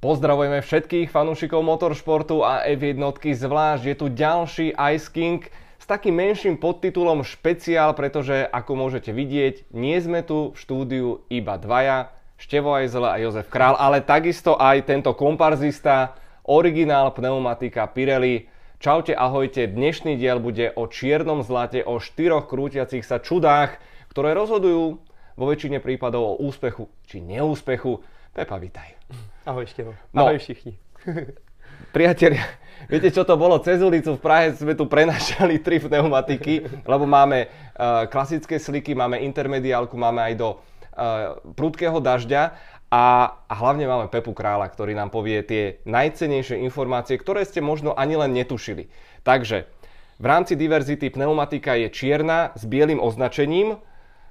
Pozdravujeme všetkých fanúšikov motoršportu a F1 zvlášť. Je tu ďalší Ice King s takým menším podtitulom špeciál, pretože ako môžete vidieť, nie sme tu v štúdiu iba dvaja, Števo Ajzele a Jozef Král, ale takisto aj tento komparzista, originál pneumatika Pirelli. Čaute, ahojte, dnešný diel bude o čiernom zlate, o štyroch krútiacich sa čudách, ktoré rozhodujú vo väčšine prípadov o úspechu či neúspechu. Pepa, vitaj. Ahoj Števo. No. Ahoj všichni. Priatelia, viete čo to bolo? Cez ulicu v Prahe sme tu prenašali tri pneumatiky, lebo máme uh, klasické sliky, máme intermediálku, máme aj do uh, prudkého dažďa a, a hlavne máme Pepu Krála, ktorý nám povie tie najcenejšie informácie, ktoré ste možno ani len netušili. Takže v rámci diverzity pneumatika je čierna s bielým označením.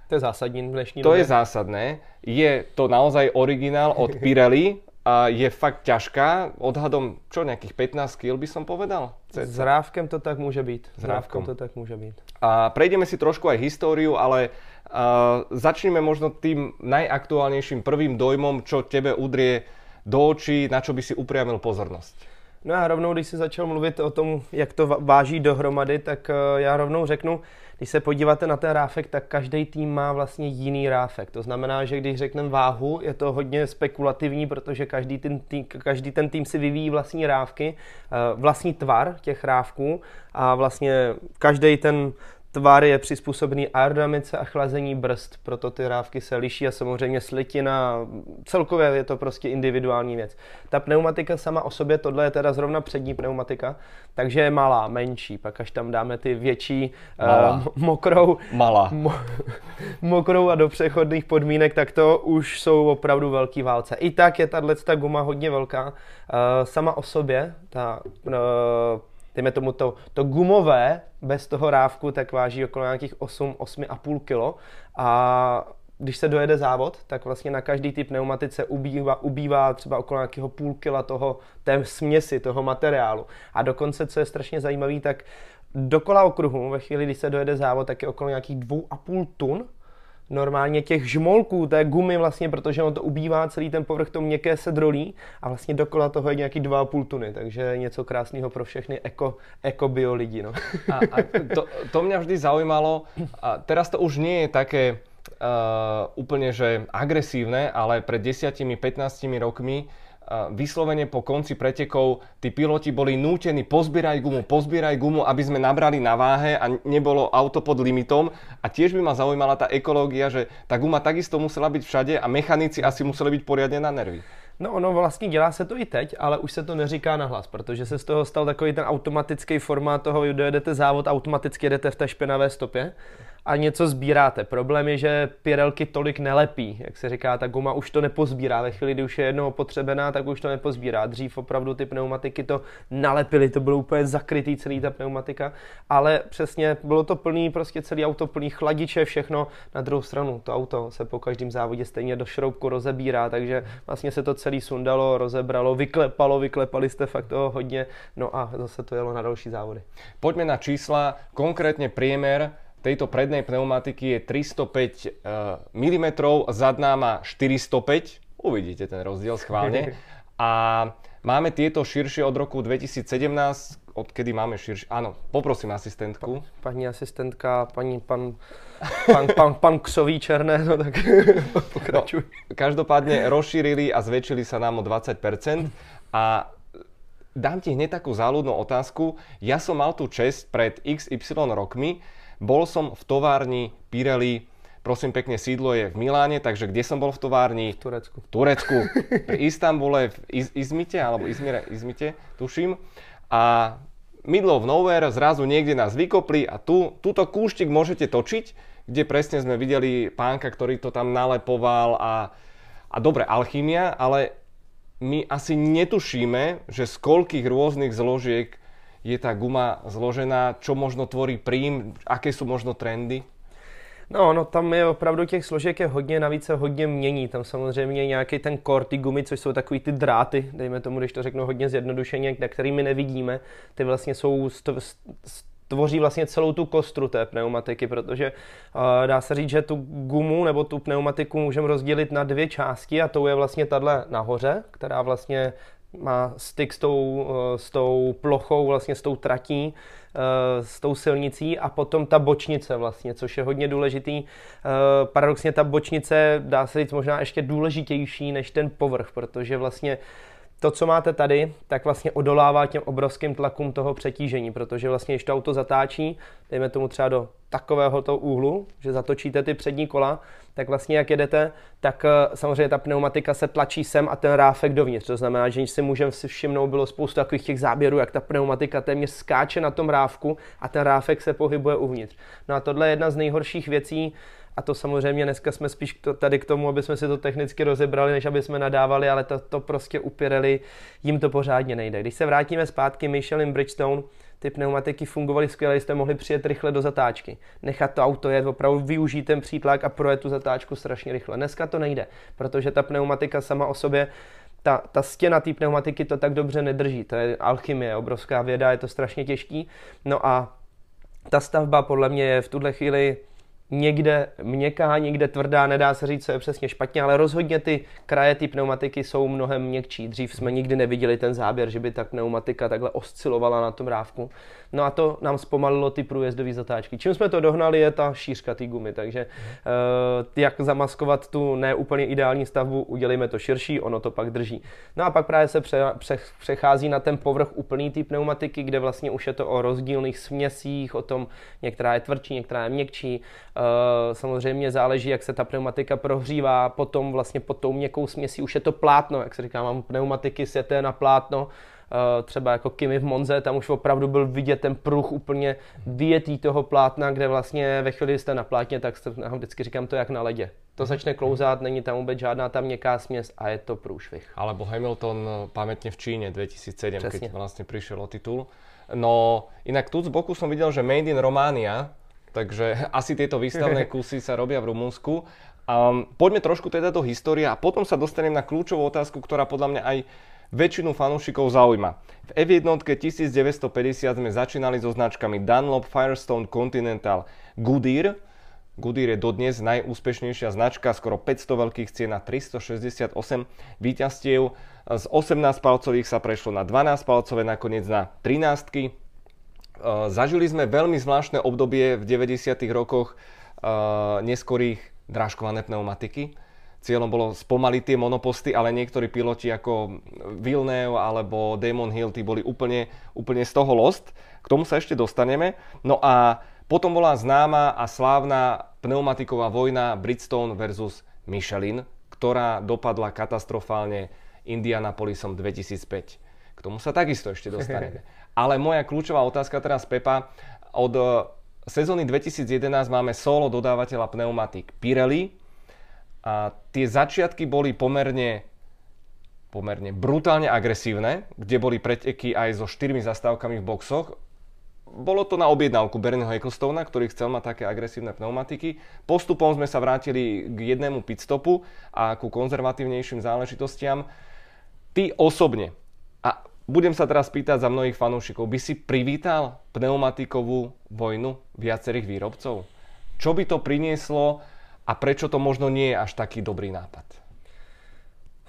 To je zásadní v dnešní To době. je zásadné. Je to naozaj originál od Pirelli, a je fakt ťažká. Odhadom, čo, nejakých 15 kg by som povedal? S rávkem to tak môže byť. S rávkom to tak môže byť. A prejdeme si trošku aj históriu, ale uh, začneme možno tým najaktuálnejším prvým dojmom, čo tebe udrie do očí, na čo by si upriamil pozornosť. No já rovnou, když si začal mluvit o tom, jak to váží dohromady, tak uh, já rovnou řeknu, když se podíváte na ten ráfek, tak každý tým má vlastně jiný ráfek. To znamená, že když řekneme váhu, je to hodně spekulativní, protože každý ten tým, každý ten tým si vyvíjí vlastní rávky, eh, vlastní tvar těch rávků a vlastně každý ten Tvar je přizpůsobený aerodynamice a chlazení brzd, proto ty rávky se liší a samozřejmě slitina, celkově je to prostě individuální věc. Ta pneumatika sama o sobě, tohle je teda zrovna přední pneumatika, takže je malá, menší, pak až tam dáme ty větší Uh, mokrou, malá. Mo, mokrou a do přechodných podmínek, tak to už jsou opravdu velký válce. I tak je tahle ta guma hodně velká. Uh, sama o sobě, ta uh, dejme tomu to, to gumové bez toho rávku, tak váží okolo nějakých 8, 8,5 kg a když se dojede závod, tak vlastně na každý typ pneumatice ubývá, ubývá třeba okolo nějakého půl kila toho, té směsi, toho materiálu. A dokonce, co je strašně zajímavé, tak dokola okruhu, ve chvíli, kdy se dojede závod, tak je okolo nějakých dvou a půl tun normálně těch žmolků, té gumy vlastně, protože on to ubývá celý ten povrch, to měkké se drolí a vlastně dokola toho je nějaký 2,5 tuny, takže něco krásného pro všechny eko, eko bio lidi. No. A, a to, to mě vždy zaujímalo, a teraz to už nie je také uh, úplne že agresívne, ale pred 10-15 rokmi vyslovene po konci pretekov tí piloti boli nútení pozbierať gumu, pozbierať gumu, aby sme nabrali na váhe a nebolo auto pod limitom. A tiež by ma zaujímala tá ekológia, že tá guma takisto musela byť všade a mechanici asi museli byť poriadne na nervy. No ono vlastně dělá se to i teď, ale už se to neříká nahlas, protože se z toho stal takový ten automatický formát toho, dojedete závod, automaticky jedete v té špinavé stopě a něco sbíráte. Problém je, že Pirelky tolik nelepí, jak se říká, ta guma už to nepozbírá. Ve chvíli, kdy už je jednou potřebená, tak už to nepozbírá. Dřív opravdu ty pneumatiky to nalepily, to bylo úplně zakrytý celý ta pneumatika, ale přesně bylo to plný, prostě celý auto plný chladiče, všechno. Na druhou stranu to auto se po každém závodě stejně do šroubku rozebírá, takže vlastně se to celý sundalo, rozebralo, vyklepalo, vyklepali jste fakt toho hodně, no a zase to jelo na další závody. Pojďme na čísla, konkrétně priemer tejto prednej pneumatiky je 305 mm, zadná má 405, uvidíte ten rozdiel schválne. A máme tieto širšie od roku 2017, odkedy máme širšie, áno, poprosím asistentku. Paní asistentka, paní, pan, pan, pan, pan Ksový černé, no tak pokračuj. No, každopádne rozšírili a zväčšili sa nám o 20% a dám ti hneď takú záľudnú otázku. Ja som mal tú čest pred XY rokmi, bol som v továrni Pirelli, prosím pekne, sídlo je v Miláne, takže kde som bol v továrni? V Turecku. V Turecku, v Istambule, v Iz- Izmite, alebo Izmire, Izmite, tuším. A middle of nowhere, zrazu niekde nás vykopli a tu, túto kúštik môžete točiť, kde presne sme videli pánka, ktorý to tam nalepoval a, a dobre, alchymia, ale my asi netušíme, že z koľkých rôznych zložiek je tá guma zložená, čo možno tvorí príjm, aké sú možno trendy? No, no, tam je opravdu těch složek je hodně, navíc se hodně mění. Tam samozřejmě nějaký ten core, ty gumy, což jsou takový ty dráty, dejme tomu, když to řeknu hodně zjednodušeně, na kterými nevidíme, ty vlastně jsou tvoří vlastně celou tu kostru té pneumatiky, protože uh, dá se říct, že tu gumu nebo tu pneumatiku můžeme rozdělit na dvě části a to je vlastně tahle nahoře, která vlastně má styk s tou, s tou plochou, vlastně s tou tratí, s tou silnicí a potom ta bočnice vlastně, což je hodně důležitý. Paradoxně ta bočnice dá se říct možná ještě důležitější než ten povrch, protože vlastně to, co máte tady, tak vlastně odolává těm obrovským tlakům toho přetížení, protože vlastně, když to auto zatáčí, dejme tomu třeba do takového toho úhlu, že zatočíte ty přední kola, tak vlastně jak jedete, tak eh, samozřejmě ta pneumatika se tlačí sem a ten ráfek dovnitř. To znamená, že si můžeme si všimnout, bylo spoustu takových těch záběrů, jak ta pneumatika téměř skáče na tom rávku a ten ráfek se pohybuje uvnitř. No a tohle je jedna z nejhorších věcí, a to samozřejmě dneska jsme spíš tady k tomu, aby jsme si to technicky rozebrali, než aby jsme nadávali, ale to, to prostě u Pirelli jim to pořádně nejde. Když se vrátíme zpátky, Michelin Bridgestone, ty pneumatiky fungovaly skvěle, jste mohli přijet rychle do zatáčky. Nechat to auto jet, opravdu využít ten přítlak a projet tu zatáčku strašně rychle. Dneska to nejde, protože ta pneumatika sama o sobě ta, ta stěna té pneumatiky to tak dobře nedrží. To je alchymie, obrovská věda, je to strašně těžký. No a ta stavba podle mě je v tuhle chvíli někde měkká, někde tvrdá, nedá se říct, co je přesně špatně, ale rozhodně ty kraje, ty pneumatiky jsou mnohem měkčí. Dřív jsme nikdy neviděli ten záběr, že by ta pneumatika takhle oscilovala na tom rávku. No a to nám zpomalilo ty průjezdové zatáčky. Čím jsme to dohnali, je ta šířka té gumy, takže uh, jak zamaskovat tu neúplně ideální stavbu, udělejme to širší, ono to pak drží. No a pak právě se pře, pře, přechází na ten povrch úplný té pneumatiky, kde vlastně už je to o rozdílných směsích, o tom, některá je tvrdší, některá je měkčí. Samozřejmě záleží, jak se ta pneumatika prohřívá, potom vlastně pod tou měkkou směsí už je to plátno, jak se říká, mám pneumatiky sjeté na plátno, Eh, třeba jako Kimi v Monze, tam už opravdu byl vidět ten pruh úplně vyjetý toho plátna, kde vlastně ve chvíli, kdy jste na plátně, tak jste, já vždycky říkám to jak na ledě. To začne klouzat, není tam vůbec žádná tam měkká směs a je to průšvih. Alebo Hamilton eh, pamätne v Číne 2007, Přesně. keď vlastně přišel o titul. No, inak tu z boku som videl, že Made in Romania, takže asi tieto výstavné kusy sa robia v Rumunsku. Um, poďme trošku teda do histórie a potom sa dostanem na kľúčovú otázku, ktorá podľa mňa aj väčšinu fanúšikov zaujíma. V F1 1950 sme začínali so značkami Dunlop, Firestone, Continental, Goodyear. Goodyear je dodnes najúspešnejšia značka, skoro 500 veľkých cien na 368 výťastiev. Z 18 palcových sa prešlo na 12 palcové, nakoniec na 13. Zažili sme veľmi zvláštne obdobie v 90. rokoch neskorých drážkované pneumatiky Cieľom bolo spomaliť tie monoposty, ale niektorí piloti ako Villeneuve alebo Damon Hill, tí boli úplne, úplne z toho lost. K tomu sa ešte dostaneme. No a potom bola známa a slávna pneumatiková vojna Bridgestone versus Michelin, ktorá dopadla katastrofálne Indianapolisom 2005. K tomu sa takisto ešte dostaneme. Ale moja kľúčová otázka teraz, Pepa, od sezóny 2011 máme solo dodávateľa pneumatik Pirelli, a tie začiatky boli pomerne pomerne brutálne agresívne, kde boli preteky aj so štyrmi zastávkami v boxoch. Bolo to na objednávku Bernieho Ecclestona, ktorý chcel mať také agresívne pneumatiky. Postupom sme sa vrátili k jednému pitstopu a ku konzervatívnejším záležitostiam. Ty osobne, budem sa teraz pýtať za mnohých fanúšikov, by si privítal pneumatikovú vojnu viacerých výrobcov? Čo by to prinieslo a prečo to možno nie je až taký dobrý nápad.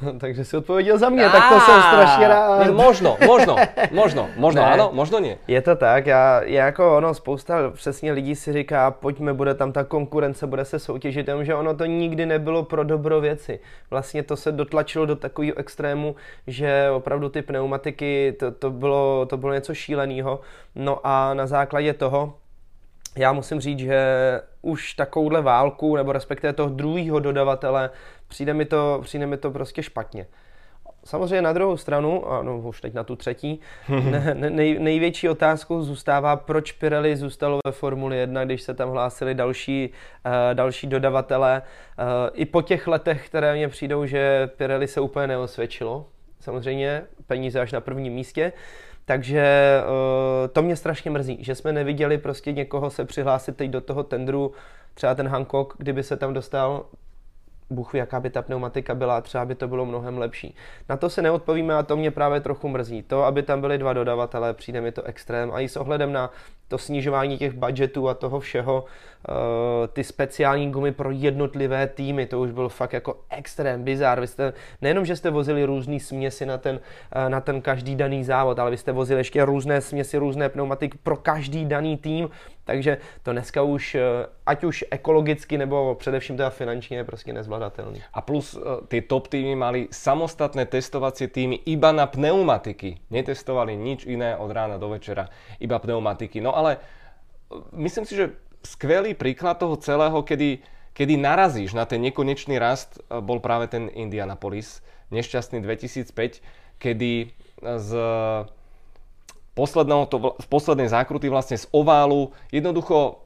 Takže si odpověděl za mě, tak to jsem strašně rád. Ne, možno, možno, možno, možno ne, ano, možno ne. Je to tak, já, já jako ono, spousta přesně lidí si říká, pojďme, bude tam ta konkurence, bude se soutěžit, že ono to nikdy nebylo pro dobro věci. Vlastně to se dotlačilo do takového extrému, že opravdu ty pneumatiky, to, to, bylo, to bylo něco šíleného. No a na základě toho, já musím říct, že už takovouhle válku, nebo respektive toho druhého dodavatele, přijde mi to, přijde mi to prostě špatně. Samozřejmě na druhou stranu, a no už teď na tu třetí, ne, nej, největší otázkou zůstává, proč Pirelli zůstalo ve Formuli 1, když se tam hlásili další, uh, další dodavatele. Uh, I po těch letech, které mně přijdou, že Pirelli se úplně neosvědčilo. Samozřejmě peníze až na prvním místě. Takže uh, to mě strašně mrzí, že jsme neviděli prostě někoho se přihlásit teď do toho tendru, třeba ten Hancock, kdyby se tam dostal, Bůh jaká by ta pneumatika byla, třeba by to bylo mnohem lepší. Na to se neodpovíme a to mě právě trochu mrzí. To, aby tam byly dva dodavatelé, přijde mi to extrém. A i s ohledem na to snižování těch budgetů a toho všeho, uh, ty speciální gumy pro jednotlivé týmy, to už byl fakt jako extrém, bizar. Vy jste, nejenom, že jste vozili různé směsi na ten, uh, na ten každý daný závod, ale vy jste vozili ještě různé směsi, různé pneumatiky pro každý daný tým, takže to dneska už, uh, ať už ekologicky nebo především teda finančně je prostě nezvladatelný. A plus ty top týmy mali samostatné testovací týmy iba na pneumatiky. Netestovali nič iné od rána do večera, iba pneumatiky. No ale myslím si, že skvelý príklad toho celého, kedy, kedy narazíš na ten nekonečný rast, bol práve ten Indianapolis, nešťastný 2005, kedy z posledného, to, z poslednej zákruty vlastne z oválu, jednoducho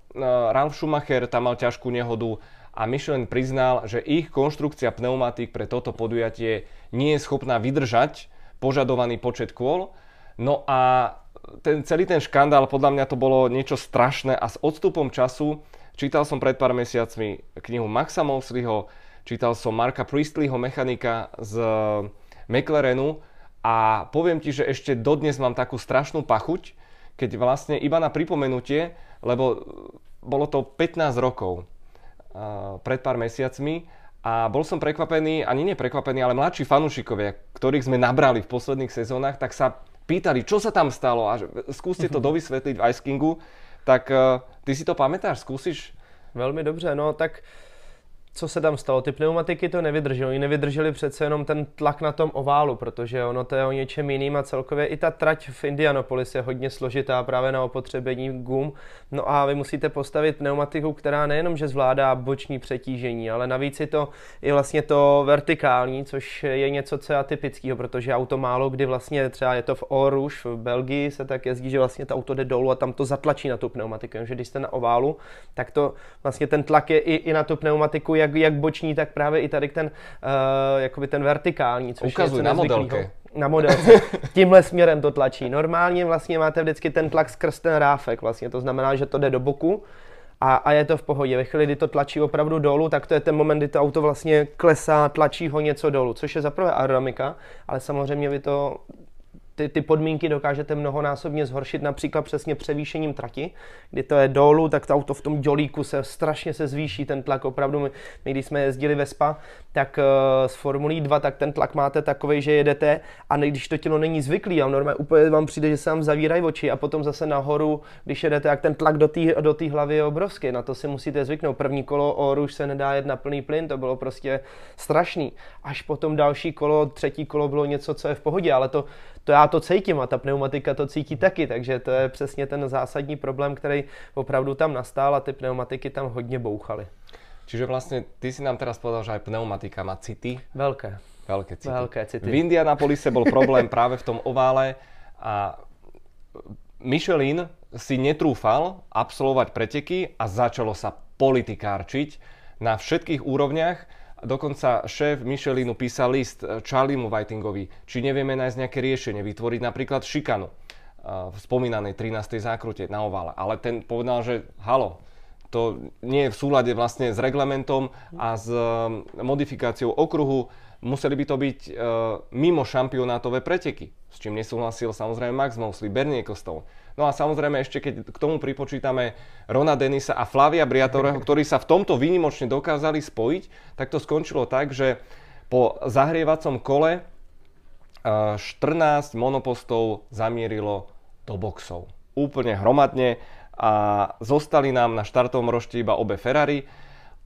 Ralf Schumacher tam mal ťažkú nehodu a Michelin priznal, že ich konštrukcia pneumatík pre toto podujatie nie je schopná vydržať požadovaný počet kôl. No a ten, celý ten škandál, podľa mňa to bolo niečo strašné a s odstupom času, čítal som pred pár mesiacmi knihu Maxa Mosleyho, čítal som Marka Priestleyho, mechanika z McLarenu a poviem ti, že ešte dodnes mám takú strašnú pachuť, keď vlastne iba na pripomenutie, lebo bolo to 15 rokov uh, pred pár mesiacmi a bol som prekvapený, ani neprekvapený, ale mladší fanúšikovia, ktorých sme nabrali v posledných sezónach, tak sa pýtali, čo sa tam stalo a skúste to mhm. dovysvetliť v Ice Kingu, tak uh, ty si to pamätáš, skúsiš? Velmi dobře, no tak co se tam stalo? Ty pneumatiky to nevydržely. Nevydrželi přece jenom ten tlak na tom oválu, protože ono to je o něčem jiným a celkově i ta trať v Indianapolis je hodně složitá právě na opotřebení gum. No a vy musíte postavit pneumatiku, která nejenom, že zvládá boční přetížení, ale navíc je to i vlastně to vertikální, což je něco, co je atypického, protože auto málo kdy vlastně třeba je to v Oruš v Belgii se tak jezdí, že vlastně to auto jde dolů a tam to zatlačí na tu pneumatiku. že když jste na oválu, tak to vlastně ten tlak je i, i na tu pneumatiku, jak, jak boční, tak právě i tady ten, uh, jakoby ten vertikální, což Ukazuj je na modelky. Na modelce. Tímhle směrem to tlačí. Normálně vlastně máte vždycky ten tlak skrz ten ráfek, vlastně to znamená, že to jde do boku, a, a je to v pohodě. Ve chvíli, kdy to tlačí opravdu dolů, tak to je ten moment, kdy to auto vlastně klesá, tlačí ho něco dolů, což je zaprvé aerodynamika, ale samozřejmě vy to ty, ty podmínky dokážete mnohonásobně zhoršit, například přesně převýšením trati, kdy to je dolů, tak to auto v tom dolíku se strašně se zvýší ten tlak. Opravdu, my, my když jsme jezdili ve SPA, tak uh, z Formulí 2, tak ten tlak máte takový, že jedete a ne, když to tělo není zvyklý a normálně úplně vám přijde, že se vám zavírají oči a potom zase nahoru, když jedete, jak ten tlak do té do hlavy je obrovský. Na to si musíte zvyknout. První kolo o už se nedá jet na plný plyn, to bylo prostě strašný. Až potom další kolo, třetí kolo bylo něco, co je v pohodě, ale to, to já to cítím a ta pneumatika to cítí taky, takže to je přesně ten zásadní problém, který opravdu tam nastal a ty pneumatiky tam hodně bouchaly. Čiže vlastně ty si nám teraz povedal, že aj pneumatika má city. Velké. Velké city. Velké city. V Indianapolise bol problém práve v tom ovále a Michelin si netrúfal absolvovať preteky a začalo sa politikárčiť na všetkých úrovniach Dokonca šéf Michelinu písal list eh, Charliemu Whitingovi, či nevieme nájsť nejaké riešenie, vytvoriť napríklad šikanu eh, v spomínanej 13. zákrute na ovále. Ale ten povedal, že halo, to nie je v súlade vlastne s reglementom a s eh, modifikáciou okruhu. Museli by to byť mimo šampionátové preteky, s čím nesúhlasil samozrejme Max Mosley, Bernie Kostol. No a samozrejme ešte keď k tomu pripočítame Rona Denisa a Flavia Briatoreho, ktorí sa v tomto výnimočne dokázali spojiť, tak to skončilo tak, že po zahrievacom kole 14 eh, monopostov zamierilo do boxov. Úplne hromadne a zostali nám na štartovom rošte iba obe Ferrari,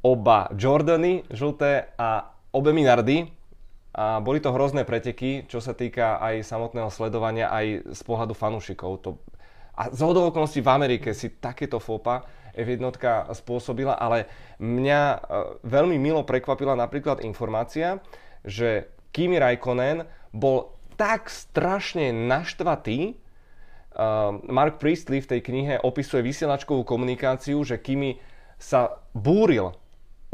oba Jordany žlté a obe Minardy, a boli to hrozné preteky, čo sa týka aj samotného sledovania, aj z pohľadu fanúšikov. To a z okolností v Amerike si takéto FOPA F1 spôsobila, ale mňa e, veľmi milo prekvapila napríklad informácia, že Kimi Raikkonen bol tak strašne naštvatý, uh, Mark Priestley v tej knihe opisuje vysielačkovú komunikáciu, že Kimi sa búril.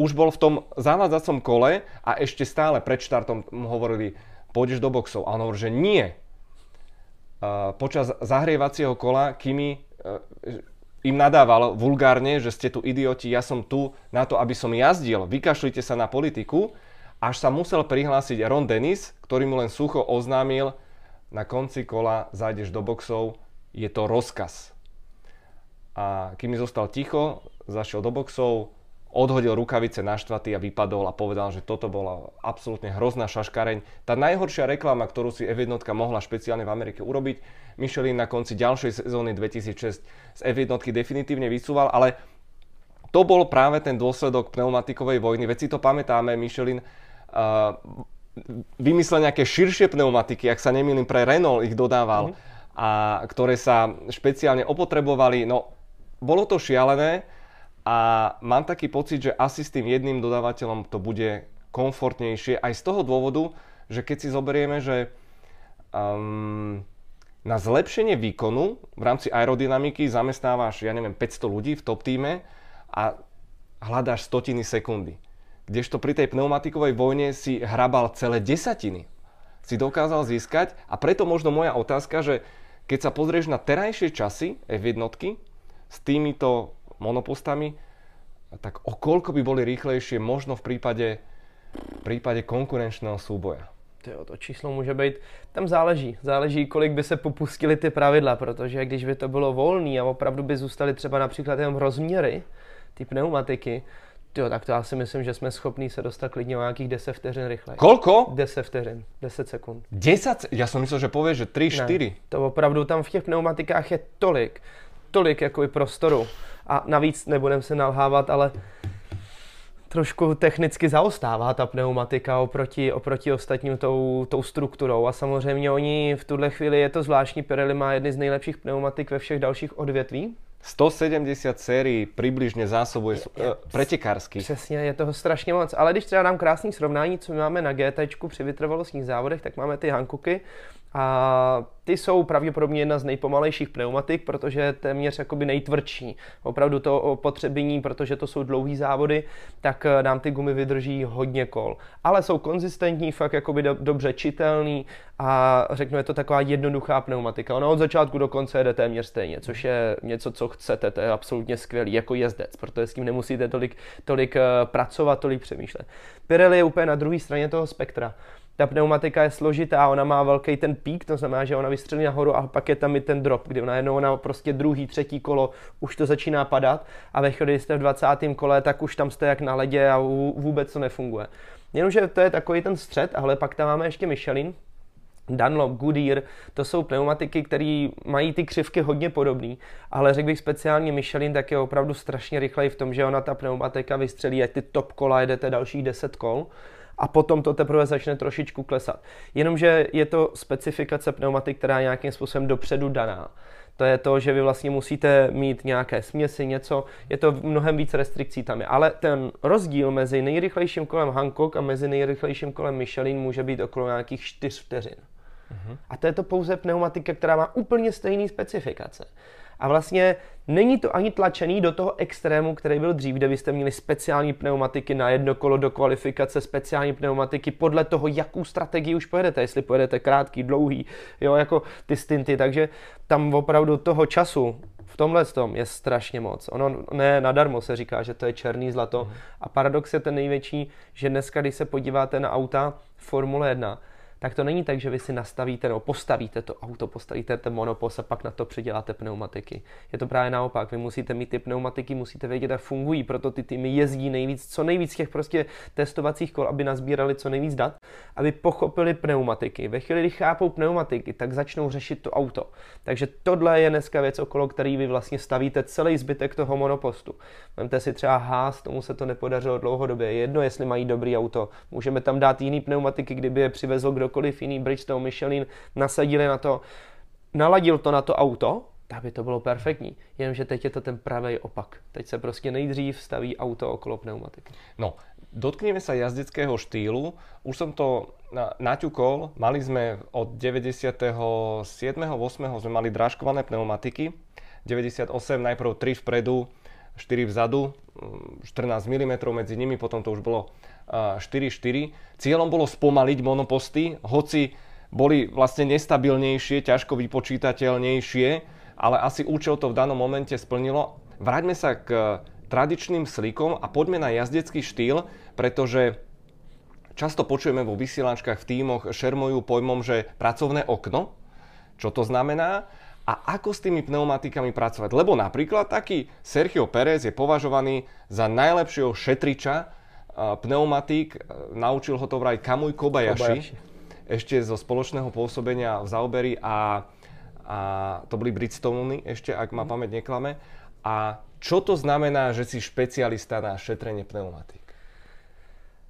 Už bol v tom zavádzacom kole a ešte stále pred štartom hovorili, pôjdeš do boxov. A on hovorí, že nie, počas zahrievacieho kola Kimi im nadával vulgárne, že ste tu idioti, ja som tu na to, aby som jazdil, vykašlite sa na politiku, až sa musel prihlásiť Ron Dennis, ktorý mu len sucho oznámil, na konci kola zajdeš do boxov, je to rozkaz. A kým mi zostal ticho, zašiel do boxov, odhodil rukavice naštvatý a vypadol a povedal, že toto bola absolútne hrozná šaškareň. Tá najhoršia reklama, ktorú si F1 mohla špeciálne v Amerike urobiť, Michelin na konci ďalšej sezóny 2006 z F1 definitívne vysúval, ale to bol práve ten dôsledok pneumatikovej vojny. Veď si to pamätáme, Michelin uh, vymyslel nejaké širšie pneumatiky, ak sa nemýlim, pre Renault ich dodával, mm. a ktoré sa špeciálne opotrebovali. No, bolo to šialené, a mám taký pocit, že asi s tým jedným dodávateľom to bude komfortnejšie aj z toho dôvodu, že keď si zoberieme, že um, na zlepšenie výkonu v rámci aerodynamiky zamestnávaš, ja neviem, 500 ľudí v top týme a hľadáš stotiny sekundy. Kdežto pri tej pneumatikovej vojne si hrabal celé desatiny. Si dokázal získať a preto možno moja otázka, že keď sa pozrieš na terajšie časy F1 s týmito monopostami, tak o koľko by boli rýchlejšie možno v prípade, v prípade konkurenčného súboja? Jo, to číslo může být, tam záleží, záleží, kolik by se popustili ty pravidla, protože když by to bylo volné a opravdu by zůstaly třeba například jenom rozměry, ty pneumatiky, Jo, tak to já si myslím, že jsme schopní se dostat klidně o nějakých 10 vteřin rychleji. Kolko? 10 vteřin, 10 sekund. 10? Já jsem myslel, že pověš, že 3, 4. Ne, to opravdu tam v těch pneumatikách je tolik, tolik jako i prostoru, a navíc nebudeme se nalhávat, ale trošku technicky zaostává ta pneumatika oproti, oproti ostatním tou, tou strukturou. A samozřejmě oni v tuhle chvíli je to zvláštní, Pirelli má jedny z nejlepších pneumatik ve všech dalších odvětví. 170 sérií přibližně zásobuje je, je, pretekársky. Přesně, je toho strašně moc. Ale když třeba dám krásný srovnání, co my máme na GT při vytrvalostních závodech, tak máme ty Hankoky a ty jsou pravděpodobně jedna z nejpomalejších pneumatik, protože je téměř jakoby nejtvrdší. Opravdu to opotřebení, protože to jsou dlouhý závody, tak eh, nám ty gumy vydrží hodně kol. Ale jsou konzistentní, fakt jakoby do, dobře čitelný a řeknu, je to taková jednoduchá pneumatika. Ona od začátku do konce jede téměř stejně, což je něco, co chcete, to je absolutně skvělý, jako jezdec, protože s tím nemusíte tolik, tolik eh, pracovat, tolik přemýšlet. Pirelli je úplně na druhé straně toho spektra ta pneumatika je složitá, ona má velký ten pík, to znamená, že ona vystřelí nahoru a pak je tam i ten drop, kdy najednou ona prostě druhý, třetí kolo už to začíná padat a ve chvíli, kdy jste v 20. kole, tak už tam jste jak na ledě a vůbec to nefunguje. Jenomže to je takový ten střed, ale pak tam máme ještě Michelin, Dunlop, Goodyear, to jsou pneumatiky, které mají ty křivky hodně podobné, ale řekl bych speciálně Michelin, tak je opravdu strašně rychlej v tom, že ona ta pneumatika vystřelí, ať ty top kola jedete dalších 10 kol a potom to teprve začne trošičku klesat. Jenomže je to specifikace pneumatik, která je nějakým způsobem dopředu daná. To je to, že vy vlastně musíte mít nějaké směsi, něco, je to mnohem víc restrikcí tam je. Ale ten rozdíl mezi nejrychlejším kolem Hankook a mezi nejrychlejším kolem Michelin může být okolo nějakých 4 vteřin. Uh-huh. A to je to pouze pneumatika, která má úplně stejné specifikace. A vlastně není to ani tlačený do toho extrému, který byl dřív, kde byste měli speciální pneumatiky na jedno kolo do kvalifikace, speciální pneumatiky podle toho, jakou strategii už pojedete, jestli pojedete krátký, dlouhý, jo, jako ty stinty, takže tam opravdu toho času v tomhle tom je strašně moc. Ono ne nadarmo se říká, že to je černý zlato. Mm. A paradox je ten největší, že dneska, když se podíváte na auta Formule 1, tak to není tak, že vy si nastavíte nebo postavíte to auto, postavíte ten monopost a pak na to přiděláte pneumatiky. Je to právě naopak. Vy musíte mít ty pneumatiky, musíte vědět, jak fungují, proto ty týmy jezdí nejvíc, co nejvíc těch prostě testovacích kol, aby nazbírali co nejvíc dat, aby pochopili pneumatiky. Ve chvíli, kdy chápou pneumatiky, tak začnou řešit to auto. Takže tohle je dneska věc, okolo který vy vlastně stavíte celý zbytek toho monopostu. Vemte si třeba Haas, tomu se to nepodařilo dlouhodobě. Jedno, jestli mají dobrý auto. Můžeme tam dát jiný pneumatiky, kdyby je přivezl kdo kdokoliv jiný, Bridgestone, Michelin, nasadili na to, naladil to na to auto, tak by to bylo perfektní. Jenomže teď je to ten pravý opak. Teď se prostě nejdřív staví auto okolo pneumatiky. No, dotkneme sa jazdeckého štýlu. Už som to naťukol. Mali sme od 97. 8. sme mali drážkované pneumatiky. 98 najprv 3 vpredu, 4 vzadu, 14 mm, mm medzi nimi, potom to už bolo 4-4. Cieľom bolo spomaliť monoposty, hoci boli vlastne nestabilnejšie, ťažko vypočítateľnejšie, ale asi účel to v danom momente splnilo. Vráťme sa k tradičným slíkom a poďme na jazdecký štýl, pretože často počujeme vo vysielačkách v týmoch šermujú pojmom, že pracovné okno, čo to znamená a ako s tými pneumatikami pracovať. Lebo napríklad taký Sergio Pérez je považovaný za najlepšieho šetriča pneumatík, naučil ho to vraj Kamuj Kobayashi, Kobayashi. ešte zo spoločného pôsobenia v Zauberi a, a to boli Bridgestone ešte, ak ma pamäť neklame. A čo to znamená, že si špecialista na šetrenie pneumatík?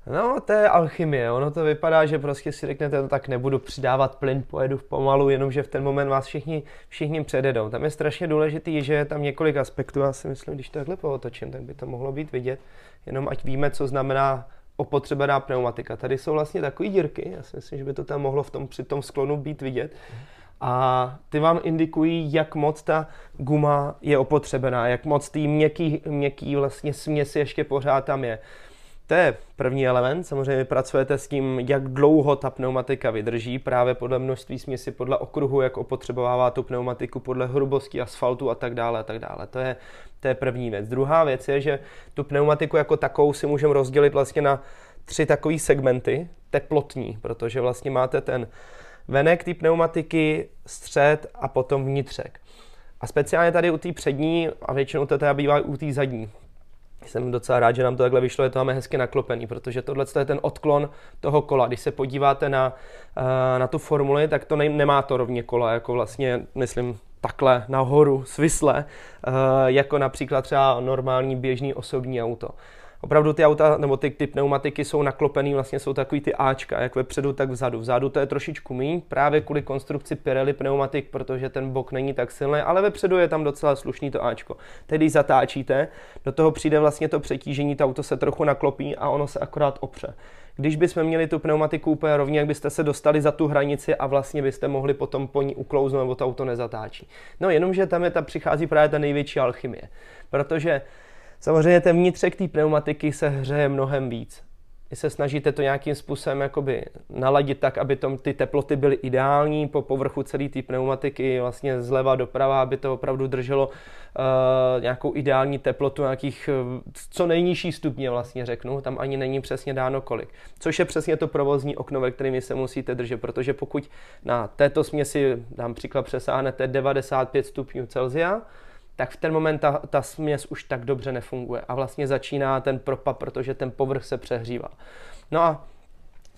No, to je alchymie. Ono to vypadá, že prostě si řeknete, no, tak nebudu přidávat plyn, pojedu pomalu, jenomže v ten moment vás všichni, všichni přededou. Tam je strašně důležitý, že je tam několik aspektů. Já si myslím, když to takhle pootočím, tak by to mohlo být vidět. Jenom ať víme, co znamená opotřebená pneumatika. Tady jsou vlastně takové dírky, já si myslím, že by to tam mohlo v tom, při tom sklonu být vidět. A ty vám indikují, jak moc ta guma je opotřebená, jak moc tý měkký, měkký vlastně směs ještě pořád tam je. To je první element. Samozřejmě pracujete s tím, jak dlouho ta pneumatika vydrží, právě podle množství směsi, podle okruhu, jak opotřebovává tu pneumatiku, podle hrubosti asfaltu a tak dále a tak dále. To je, to je první věc. Druhá věc je, že tu pneumatiku jako takovou si můžeme rozdělit vlastně na tři takové segmenty teplotní, protože vlastně máte ten venek té pneumatiky, střed a potom vnitřek. A speciálně tady u té přední, a většinou to teda bývá u té zadní, jsem docela rád, že nám to takhle vyšlo, je to máme hezky naklopený, protože tohle je ten odklon toho kola. Když se podíváte na, eh, na tu formuli, tak to ne, nemá to rovně kola, jako vlastně, myslím, takhle nahoru, svisle, eh, jako například třeba normální běžný osobní auto opravdu ty auta nebo ty, ty pneumatiky jsou naklopený, vlastně jsou takový ty Ačka, jak vepředu, tak vzadu. Vzadu to je trošičku méně, právě kvůli konstrukci Pirelli pneumatik, protože ten bok není tak silný, ale vepředu je tam docela slušný to Ačko. Tedy zatáčíte, do toho přijde vlastně to přetížení, to auto se trochu naklopí a ono se akorát opře. Když bychom měli tu pneumatiku úplně rovně, jak byste se dostali za tu hranici a vlastně byste mohli potom po ní uklouznout, nebo to auto nezatáčí. No jenomže tam je ta přichází právě ta největší alchymie, protože Samozřejmě ten vnitřek té pneumatiky se hřeje mnohem víc. Vy se snažíte to nějakým způsobem jakoby naladit tak, aby tom ty teploty byly ideální po povrchu celé té pneumatiky, vlastně zleva doprava, aby to opravdu drželo uh, nějakou ideální teplotu, nějakých uh, co nejnižší stupně vlastně řeknu, tam ani není přesně dáno kolik. Což je přesně to provozní okno, ve kterém se musíte držet, protože pokud na této směsi, dám příklad, přesáhnete 95 stupňů Celsia, tak v ten moment ta, ta směs už tak dobře nefunguje a vlastně začíná ten propad, protože ten povrch se přehřívá. No a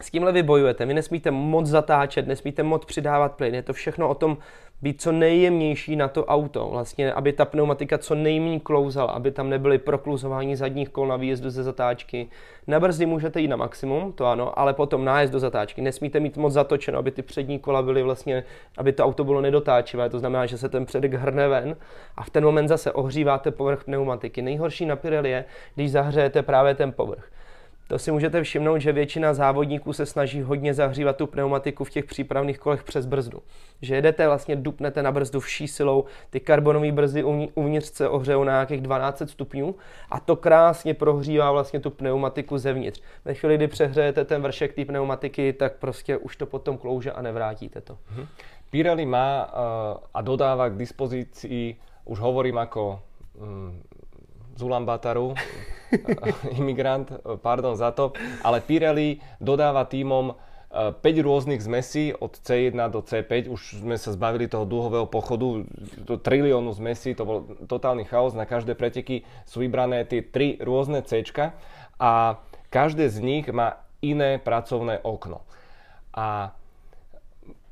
s tímhle vy bojujete. Vy nesmíte moc zatáčet, nesmíte moc přidávat plyn. Je to všechno o tom být co nejjemnější na to auto. Vlastně, aby ta pneumatika co nejméně klouzala, aby tam nebyly prokluzování zadních kol na výjezdu ze zatáčky. Na brzdy můžete jít na maximum, to ano, ale potom nájezd do zatáčky. Nesmíte mít moc zatočeno, aby ty přední kola byly vlastně, aby to auto bylo nedotáčivé. To znamená, že se ten předek hrne ven a v ten moment zase ohříváte povrch pneumatiky. Nejhorší na Pirelli je, když zahřejete právě ten povrch. To si můžete všimnout, že většina závodníků se snaží hodně zahřívat tu pneumatiku v těch přípravných kolech přes brzdu. Že jedete, vlastně dupnete na brzdu vší silou, ty karbonové brzdy uvnitř se ohřejou na nějakých 12 stupňů a to krásně prohřívá vlastně tu pneumatiku zevnitř. Ve chvíli, kdy přehřejete ten vršek té pneumatiky, tak prostě už to potom klouže a nevrátíte to. Mhm. Pirelli má uh, a dodává k dispozici, už hovorím jako um, z Ulambataru, imigrant, pardon za to, ale Pirelli dodáva týmom 5 e, rôznych zmesí od C1 do C5, už sme sa zbavili toho dúhového pochodu, do triliónu zmesí, to bol totálny chaos, na každé preteky sú vybrané tie tri rôzne C a každé z nich má iné pracovné okno. A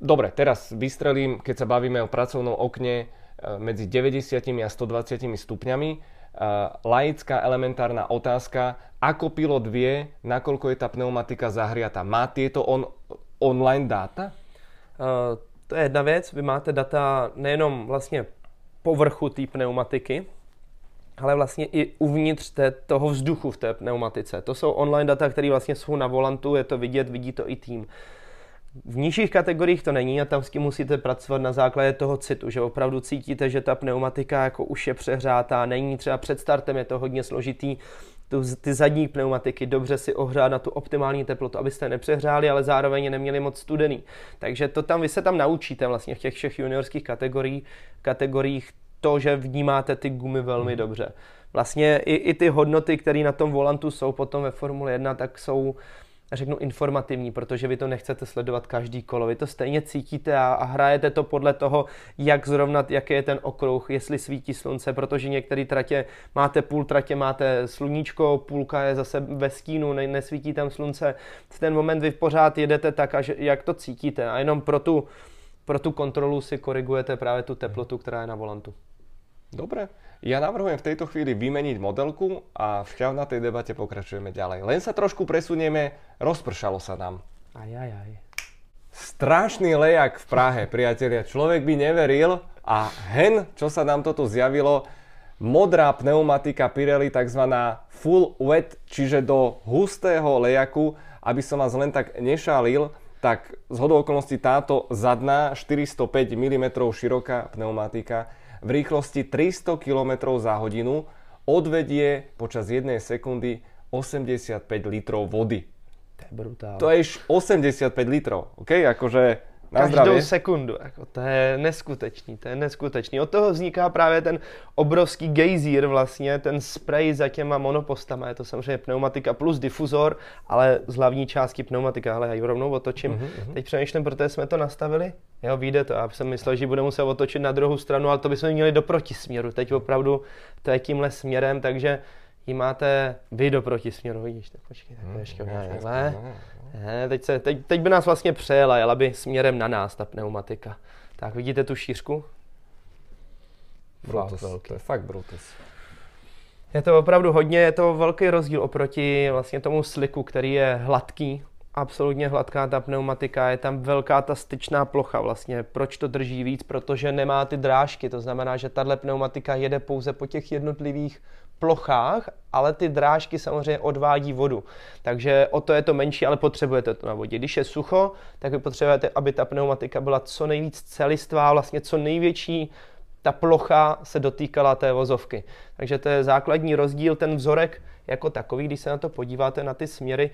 dobre, teraz vystrelím, keď sa bavíme o pracovnom okne e, medzi 90 a 120 stupňami, Eh, laická elementárna otázka, ako pilot vie, nakoľko je tá pneumatika zahriata. Má tieto on, online dáta? Uh, to je jedna věc. Vy máte data nejenom vlastně povrchu té pneumatiky, ale vlastně i uvnitř té, toho vzduchu v té pneumatice. To jsou online data, které vlastně jsou na volantu, je to vidět, vidí to i tým. V nižších kategoriích to není a tam s tím musíte pracovat na základě toho citu, že opravdu cítíte, že ta pneumatika jako už je přehřátá, není třeba před startem, je to hodně složitý tu, ty zadní pneumatiky dobře si ohřát na tu optimální teplotu, abyste nepřehřáli, ale zároveň neměli moc studený. Takže to tam, vy se tam naučíte vlastně v těch všech juniorských kategoriích, kategoriích to, že vnímáte ty gumy velmi hmm. dobře. Vlastně i, i ty hodnoty, které na tom volantu jsou potom ve Formule 1, tak jsou řeknu informativní, protože vy to nechcete sledovat každý kolo. Vy to stejně cítíte a, a hrajete to podle toho, jak zrovna, jaký je ten okruh, jestli svítí slunce, protože některé tratě máte půl tratě, máte sluníčko, půlka je zase ve stínu, ne, nesvítí tam slunce. V ten moment vy pořád jedete tak, až, jak to cítíte a jenom pro tu, pro tu kontrolu si korigujete právě tu teplotu, která je na volantu. Dobre. Ja navrhujem v tejto chvíli vymeniť modelku a v tej debate pokračujeme ďalej. Len sa trošku presunieme, rozpršalo sa nám. Aj, aj, aj. Strašný lejak v Prahe, priatelia. Človek by neveril a hen, čo sa nám toto zjavilo, modrá pneumatika Pirelli, tzv. full wet, čiže do hustého lejaku, aby som vás len tak nešálil, tak z hodou okolností táto zadná 405 mm široká pneumatika v rýchlosti 300 km za hodinu odvedie počas jednej sekundy 85 litrov vody. To je brutálne. To je 85 litrov, OK? Akože na Každou zdravě. sekundu, jako to je neskutečný, to je neskutečný. Od toho vzniká právě ten obrovský gejzír vlastně, ten spray za těma monopostama, je to samozřejmě pneumatika plus difuzor, ale z hlavní části pneumatika, ale já ji rovnou otočím. Uh-huh, Teď přemýšlím, protože jsme to nastavili, jo, vyjde to, já jsem myslel, že bude muset otočit na druhou stranu, ale to bychom měli do protisměru, teď opravdu to je tímhle směrem, takže ji máte vy do protisměru, vidíš, tak počkej, tak to ještě uděláš takhle. Ne, teď, se, teď, teď by nás vlastně přejela, jela by směrem na nás ta pneumatika. Tak vidíte tu šířku? Brutus, to je fakt Brutus. Je to opravdu hodně, je to velký rozdíl oproti vlastně tomu sliku, který je hladký, absolutně hladká ta pneumatika, je tam velká ta styčná plocha vlastně. Proč to drží víc? Protože nemá ty drážky, to znamená, že tahle pneumatika jede pouze po těch jednotlivých plochách, ale ty drážky samozřejmě odvádí vodu. Takže o to je to menší, ale potřebujete to na vodě. Když je sucho, tak vy potřebujete, aby ta pneumatika byla co nejvíc celistvá, vlastně co největší ta plocha se dotýkala té vozovky. Takže to je základní rozdíl, ten vzorek jako takový, když se na to podíváte na ty směry,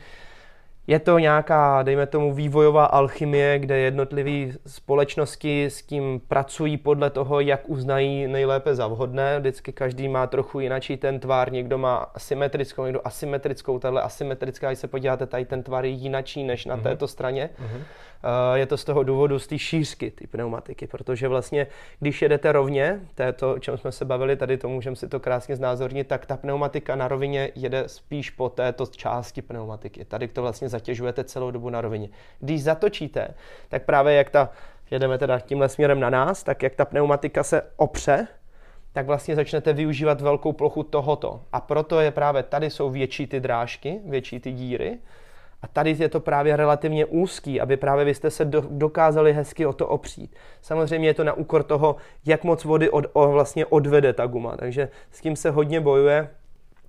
je to nějaká, dejme tomu, vývojová alchymie, kde jednotlivé společnosti s tím pracují podle toho, jak uznají nejlépe za vhodné. Vždycky každý má trochu jinačí ten tvar, někdo má asymetrickou, někdo asymetrickou. Tahle asymetrická, když se podíváte, tady ten tvar je jinačí než na mm-hmm. této straně. Mm-hmm. Je to z toho důvodu, z té šířky, ty pneumatiky, protože vlastně, když jedete rovně, to je to, o čem jsme se bavili, tady to můžeme si to krásně znázornit, tak ta pneumatika na rovině jede spíš po této části pneumatiky. Tady to vlastně zatěžujete celou dobu na rovině. Když zatočíte, tak právě jak ta, jedeme teda tímhle směrem na nás, tak jak ta pneumatika se opře, tak vlastně začnete využívat velkou plochu tohoto. A proto je právě tady jsou větší ty drážky, větší ty díry, a tady je to právě relativně úzký, aby právě vy jste se do, dokázali hezky o to opřít. Samozřejmě je to na úkor toho, jak moc vody od, o, vlastně odvede ta guma, takže s tím se hodně bojuje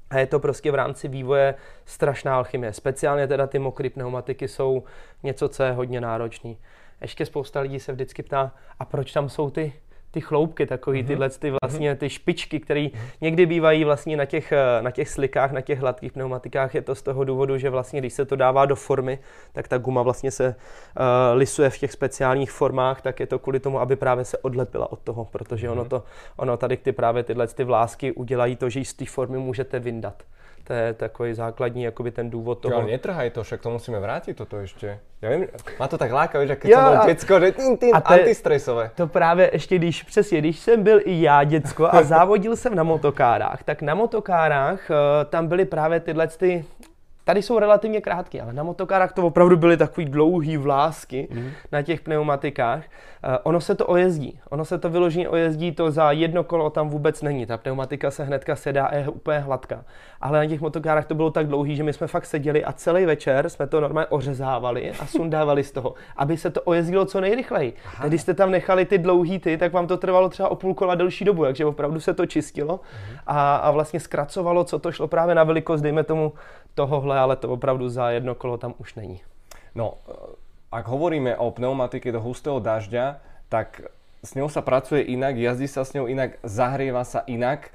a je to prostě v rámci vývoje strašná alchymie. Speciálně teda ty mokré pneumatiky jsou něco, co je hodně náročný. Ještě spousta lidí se vždycky ptá, a proč tam jsou ty ty chloupky, takový mm-hmm. tyhle ty vlastně ty špičky, které někdy bývají vlastně na těch, na těch slikách, na těch hladkých pneumatikách. Je to z toho důvodu, že vlastně když se to dává do formy, tak ta guma vlastně se uh, lisuje v těch speciálních formách, tak je to kvůli tomu, aby právě se odlepila od toho, protože mm-hmm. ono to, ono tady ty právě tyhle ty vlásky udělají to, že z té formy můžete vyndat. To je takový základní jakoby ten důvod toho. ale netrhaj to, však to musíme vrátit toto ještě. Já vím, má to tak lákavé, že když jsem byl děcko, že tým, tým, a to antistresové. To právě ještě, když přesně, když jsem byl i já děcko a závodil jsem na motokárách, tak na motokárách uh, tam byly právě tyhle ty Tady jsou relativně krátké, ale na motokárách to opravdu byly takový dlouhý vlásky mm. na těch pneumatikách. Uh, ono se to ojezdí. Ono se to vyloženě ojezdí, to za jedno kolo tam vůbec není. Ta pneumatika se hnedka sedá a je úplně hladká. Ale na těch motokárách to bylo tak dlouhý, že my jsme fakt seděli a celý večer jsme to normálně ořezávali a sundávali z toho, aby se to ojezdilo co nejrychleji. A když jste tam nechali ty dlouhý ty, tak vám to trvalo třeba o půl kola delší dobu, takže opravdu se to čistilo mm. a, a vlastně zkracovalo, co to šlo právě na velikost, dejme tomu tohohle, ale to opravdu za jedno kolo tam už není. No, ak hovoríme o pneumatike do hustého dažďa, tak s ňou sa pracuje inak, jazdí sa s ňou inak, zahrieva sa inak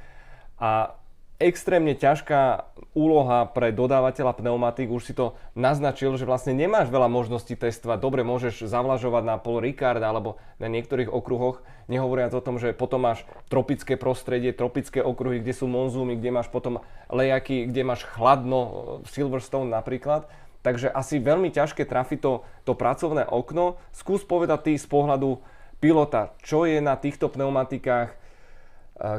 a extrémne ťažká úloha pre dodávateľa pneumatik. Už si to naznačil, že vlastne nemáš veľa možností testovať. Dobre, môžeš zavlažovať na Paul Ricard alebo na niektorých okruhoch, nehovoriac o tom, že potom máš tropické prostredie, tropické okruhy, kde sú monzúmy, kde máš potom lejaky, kde máš chladno, Silverstone napríklad. Takže asi veľmi ťažké trafiť to, to pracovné okno. Skús povedať ty z pohľadu pilota, čo je na týchto pneumatikách, eh,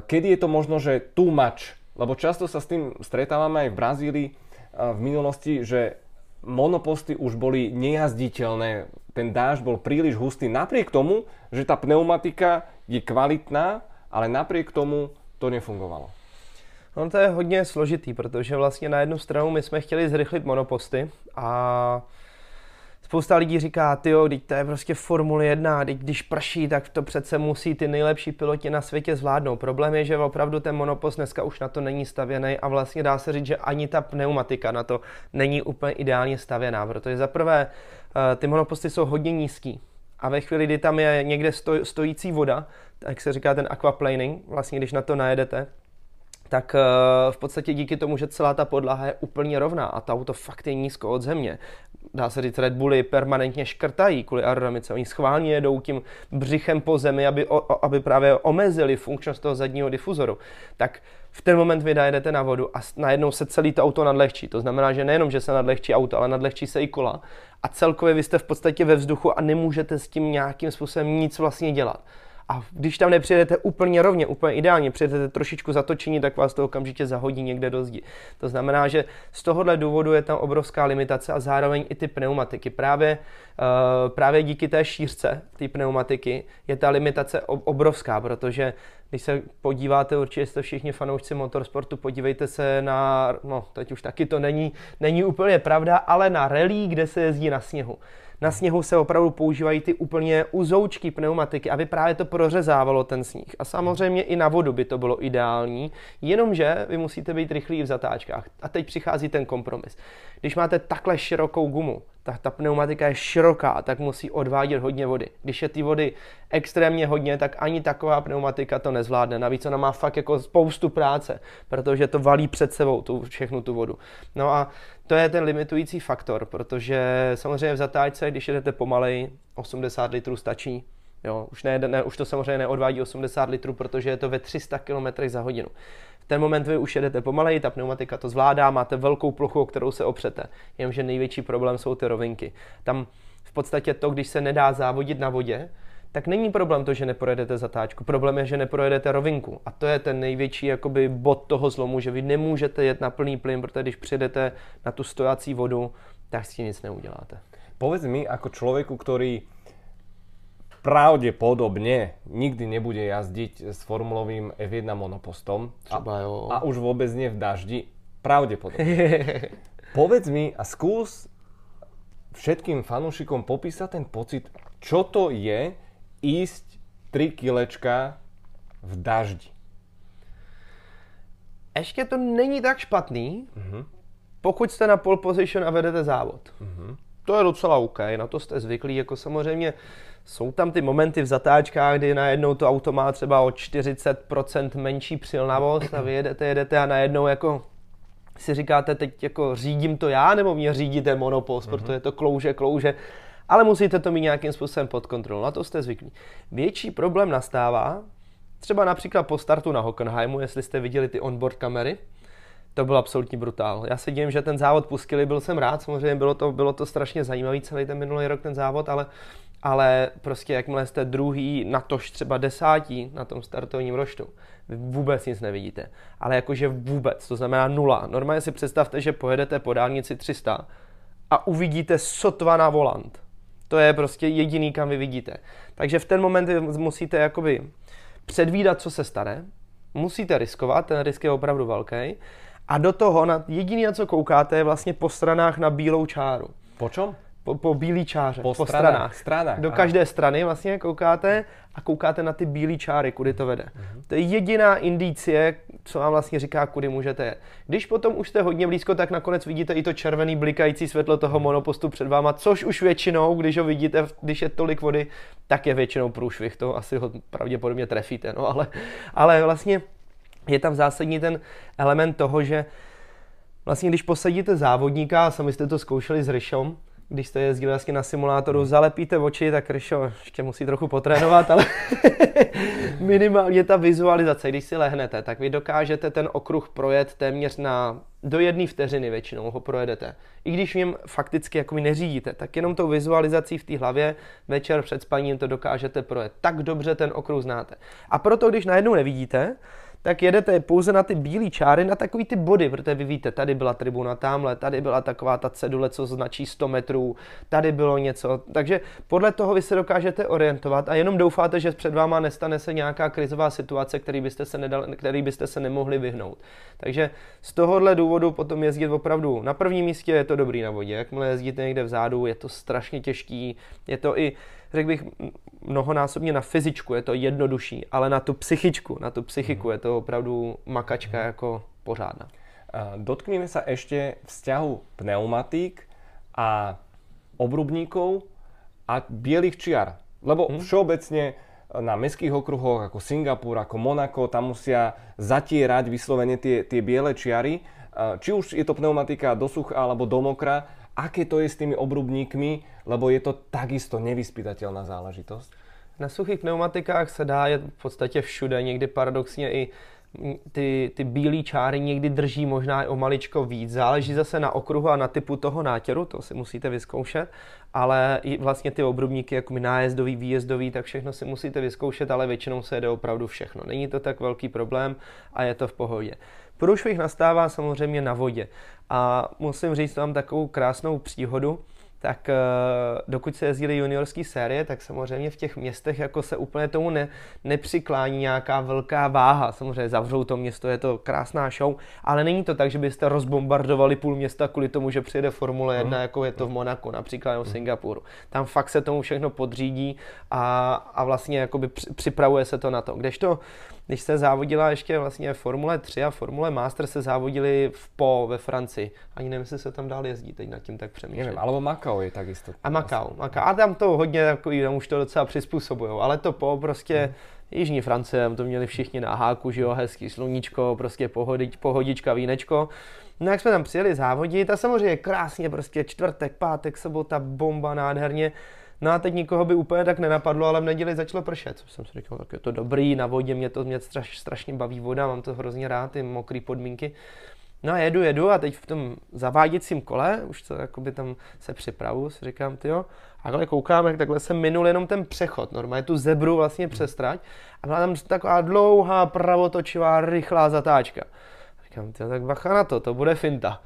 kedy je to možno, že too much, lebo často sa s tým stretávame aj v Brazílii v minulosti, že monoposty už boli nejazditeľné, ten dáž bol príliš hustý, napriek tomu, že tá pneumatika je kvalitná, ale napriek tomu to nefungovalo. No to je hodně složitý, protože vlastně na jednu stranu my jsme chtěli zrychlit monoposty a Spousta lidí říká, ty jo, to je prostě Formule 1, teď když prší, tak to přece musí ty nejlepší piloti na světě zvládnout. Problém je, že opravdu ten monopost dneska už na to není stavěný a vlastně dá se říct, že ani ta pneumatika na to není úplně ideálně stavěná, protože za prvé ty monoposty jsou hodně nízký. A ve chvíli, kdy tam je někde stojící voda, tak se říká ten aquaplaning, vlastně když na to najedete, tak eh, v podstatě díky tomu, že celá ta podlaha je úplně rovná a ta auto fakt je nízko od země, dá se říct, Red Bulli permanentně škrtají kvůli aerodynamice. Oni schválně jedou tím břichem po zemi, aby, o, aby právě omezili funkčnost toho zadního difuzoru. Tak v ten moment vy najedete na vodu a najednou se celý to auto nadlehčí. To znamená, že nejenom, že se nadlehčí auto, ale nadlehčí se i kola. A celkově vy jste v podstatě ve vzduchu a nemůžete s tím nějakým způsobem nic vlastně dělat. A když tam nepřijedete úplně rovně, úplně ideálně, přijedete trošičku zatočení, tak vás to okamžitě zahodí někde do zdi. To znamená, že z tohohle důvodu je tam obrovská limitace a zároveň i ty pneumatiky. Právě, uh, právě díky té šířce té pneumatiky je ta limitace obrovská, protože když se podíváte, určitě jste všichni fanoušci motorsportu, podívejte se na, no teď už taky to není, není úplně pravda, ale na rally, kde se jezdí na sněhu. Na sněhu se opravdu používají ty úplně uzoučky pneumatiky, aby právě to prořezávalo ten sníh. A samozřejmě i na vodu by to bylo ideální, jenomže vy musíte být rychlí v zatáčkách. A teď přichází ten kompromis. Když máte takhle širokou gumu, tak ta pneumatika je široká, tak musí odvádět hodně vody. Když je ty vody extrémně hodně, tak ani taková pneumatika to nezvládne. Navíc ona má fakt jako spoustu práce, protože to valí před sebou tu, všechnu tu vodu. No a to je ten limitující faktor, protože samozřejmě v zatáčce, když jedete pomalej, 80 litrů stačí, Jo, už, ne, ne, už to samozřejmě neodvádí 80 litrů, protože je to ve 300 km za hodinu ten moment vy už jedete pomaleji, ta pneumatika to zvládá, máte velkou plochu, o kterou se opřete. Jenomže největší problém jsou ty rovinky. Tam v podstatě to, když se nedá závodit na vodě, tak není problém to, že neprojedete zatáčku. Problém je, že neprojedete rovinku. A to je ten největší jakoby, bod toho zlomu, že vy nemůžete jet na plný plyn, protože když přijedete na tu stojací vodu, tak s tím nic neuděláte. Povedz mi, ako človeku, ktorý pravdepodobne nikdy nebude jazdiť s formulovým F1 monopostom. Třeba jo. A, a už vôbec nie v daždi. Pravdepodobne. Povedz mi a skús všetkým fanúšikom popísať ten pocit, čo to je ísť 3 kilečka v daždi. Ještě to není tak špatný, uh-huh. pokud jste na pole position a vedete závod. Uh-huh. To je docela OK, na to jste zvyklí, jako samozřejmě jsou tam ty momenty v zatáčkách, kdy najednou to auto má třeba o 40% menší přilnavost a vy jedete, jedete a najednou jako si říkáte, teď jako řídím to já, nebo mě řídí ten monopost, mm-hmm. protože to klouže, klouže, ale musíte to mít nějakým způsobem pod kontrolou, na to jste zvyklí. Větší problém nastává, třeba například po startu na Hockenheimu, jestli jste viděli ty onboard kamery, to byl absolutní brutál. Já se dívím, že ten závod pustili, byl jsem rád, samozřejmě bylo to, bylo to strašně zajímavý celý ten minulý rok ten závod, ale ale prostě jakmile jste druhý, na tož třeba desátí na tom startovním roštu, vy vůbec nic nevidíte. Ale jakože vůbec, to znamená nula. Normálně si představte, že pojedete po dálnici 300 a uvidíte sotva na volant. To je prostě jediný, kam vy vidíte. Takže v ten moment musíte jakoby předvídat, co se stane, musíte riskovat, ten risk je opravdu velký. A do toho na jediný, na co koukáte, je vlastně po stranách na bílou čáru. Po? Po, po bílý čáře, po, po stranách. stranách. stranách. Do každé strany vlastně koukáte a koukáte na ty bílé čáry, kudy to vede. Uh-huh. To je jediná indicie, co vám vlastně říká, kudy můžete jet. Když potom už jste hodně blízko, tak nakonec vidíte i to červený blikající světlo toho monopostu před váma, což už většinou, když ho vidíte, když je tolik vody, tak je většinou průšvih, to asi ho pravděpodobně trefíte, no ale, ale vlastně je tam zásadní ten element toho, že vlastně když posadíte závodníka, a sami jste to zkoušeli s Ryšom, když jste jezdili vlastně na simulátoru, zalepíte oči, tak Ryšo ještě musí trochu potrénovat, ale minimálně ta vizualizace, když si lehnete, tak vy dokážete ten okruh projet téměř na do jedné vteřiny většinou ho projedete. I když v něm fakticky jako neřídíte, tak jenom tou vizualizací v té hlavě večer před spaním to dokážete projet. Tak dobře ten okruh znáte. A proto, když najednou nevidíte, tak jedete pouze na ty bílé čáry, na takový ty body, protože vy víte, tady byla tribuna tamhle, tady byla taková ta cedule, co značí 100 metrů, tady bylo něco. Takže podle toho vy se dokážete orientovat a jenom doufáte, že před váma nestane se nějaká krizová situace, který byste se, nedal, který byste se nemohli vyhnout. Takže z tohohle důvodu potom jezdit opravdu na prvním místě je to dobrý na vodě. Jakmile jezdíte někde vzadu, je to strašně těžký, je to i řekl bych, mnohonásobně na fyzičku je to jednodušší, ale na tu psychičku, na tu psychiku je to opravdu makačka jako pořádná. Dotkneme sa ešte vzťahu pneumatík a obrubníkov a bielých čiar. Lebo hmm. všeobecne na mestských okruhoch ako Singapur, ako Monako, tam musia zatierať vyslovene tie, tie biele čiary. Či už je to pneumatika do sucha alebo do mokra, aké to je s tými obrubníkmi, lebo je to takisto nevyspytateľná záležitosť? Na suchých pneumatikách se dá jet v podstatě všude, někdy paradoxně i ty, ty bílé čáry někdy drží možná i o maličko víc. Záleží zase na okruhu a na typu toho nátěru, to si musíte vyzkoušet, ale i vlastně ty obrubníky, jako mi nájezdový, výjezdový, tak všechno si musíte vyzkoušet, ale většinou se jde opravdu všechno. Není to tak velký problém a je to v pohodě. Průšvih nastává samozřejmě na vodě. A musím říct tam takovou krásnou příhodu, tak eh, dokud se jezdili juniorské série, tak samozřejmě v těch městech jako se úplně tomu ne, nepřiklání nějaká velká váha. Samozřejmě zavřou to město, je to krásná show, ale není to tak, že byste rozbombardovali půl města kvůli tomu, že přijede Formule 1, mm. jako je to v Monaku například nebo v Singapuru. Tam fakt se tomu všechno podřídí a, a vlastně jakoby připravuje se to na to. Kdežto když se závodila ještě vlastně Formule 3 a Formule Master se závodili v Po ve Francii. Ani nevím, jestli se tam dál jezdí, teď nad tím tak přemýšlím. Nevím, alebo Macau je takisto. A Macau, Macau. A tam to hodně takový, tam už to docela přizpůsobují, ale to Po prostě hmm. Jižní Francie, to měli všichni na háku, že jo, hezký sluníčko, prostě pohodič, pohodička, vínečko. No jak jsme tam přijeli závodit a samozřejmě krásně prostě čtvrtek, pátek, sobota, bomba, nádherně. No a teď nikoho by úplně tak nenapadlo, ale v neděli začalo pršet, což jsem si říkal, tak je to dobrý, na vodě mě to mě straš, strašně baví voda, mám to hrozně rád, ty mokré podmínky. No a jedu, jedu a teď v tom zaváděcím kole, už to jakoby tam se připravu, si říkám, ty jo, a takhle koukám, jak takhle jsem minul jenom ten přechod, normálně tu zebru vlastně přes trať a byla tam taková dlouhá pravotočivá rychlá zatáčka. Říkám, ty tak bacha na to, to bude finta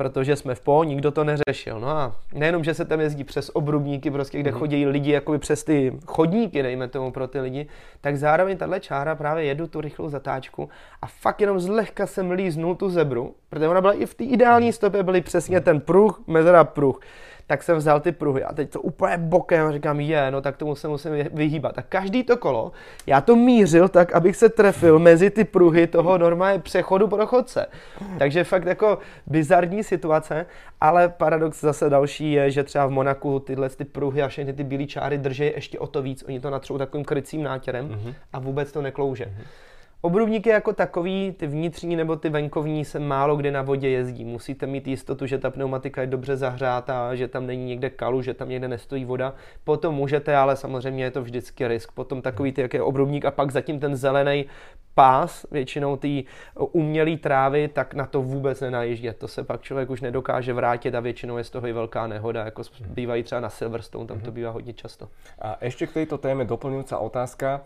protože jsme v po, nikdo to neřešil. No a nejenom, že se tam jezdí přes obrubníky, prostě, kde mm. chodí lidi jakoby přes ty chodníky, dejme tomu pro ty lidi, tak zároveň tahle čára právě jedu tu rychlou zatáčku a fakt jenom zlehka jsem líznul tu zebru, protože ona byla i v té ideální stopě, byly přesně ten pruh, mezera pruh tak jsem vzal ty pruhy a teď to úplně bokem a říkám, je, no tak tomu se musím vyhýbat. A každý to kolo, já to mířil tak, abych se trefil mezi ty pruhy toho normálně přechodu pro chodce. Takže fakt jako bizarní situace, ale paradox zase další je, že třeba v Monaku tyhle ty pruhy a všechny ty bílé čáry drží ještě o to víc. Oni to natřou takovým krycím nátěrem mm-hmm. a vůbec to neklouže. Mm-hmm. Obrubníky jako takový, ty vnitřní nebo ty venkovní se málo kdy na vodě jezdí. Musíte mít jistotu, že ta pneumatika je dobře zahřátá, že tam není někde kalu, že tam někde nestojí voda. Potom můžete, ale samozřejmě je to vždycky risk. Potom takový ty, jak je obrubník a pak zatím ten zelený pás, většinou ty umělé trávy, tak na to vůbec nenajíždět. To se pak člověk už nedokáže vrátit a většinou je z toho i velká nehoda, jako bývají třeba na Silverstone, tam to mhm. bývá hodně často. A ještě k této téme doplňující otázka.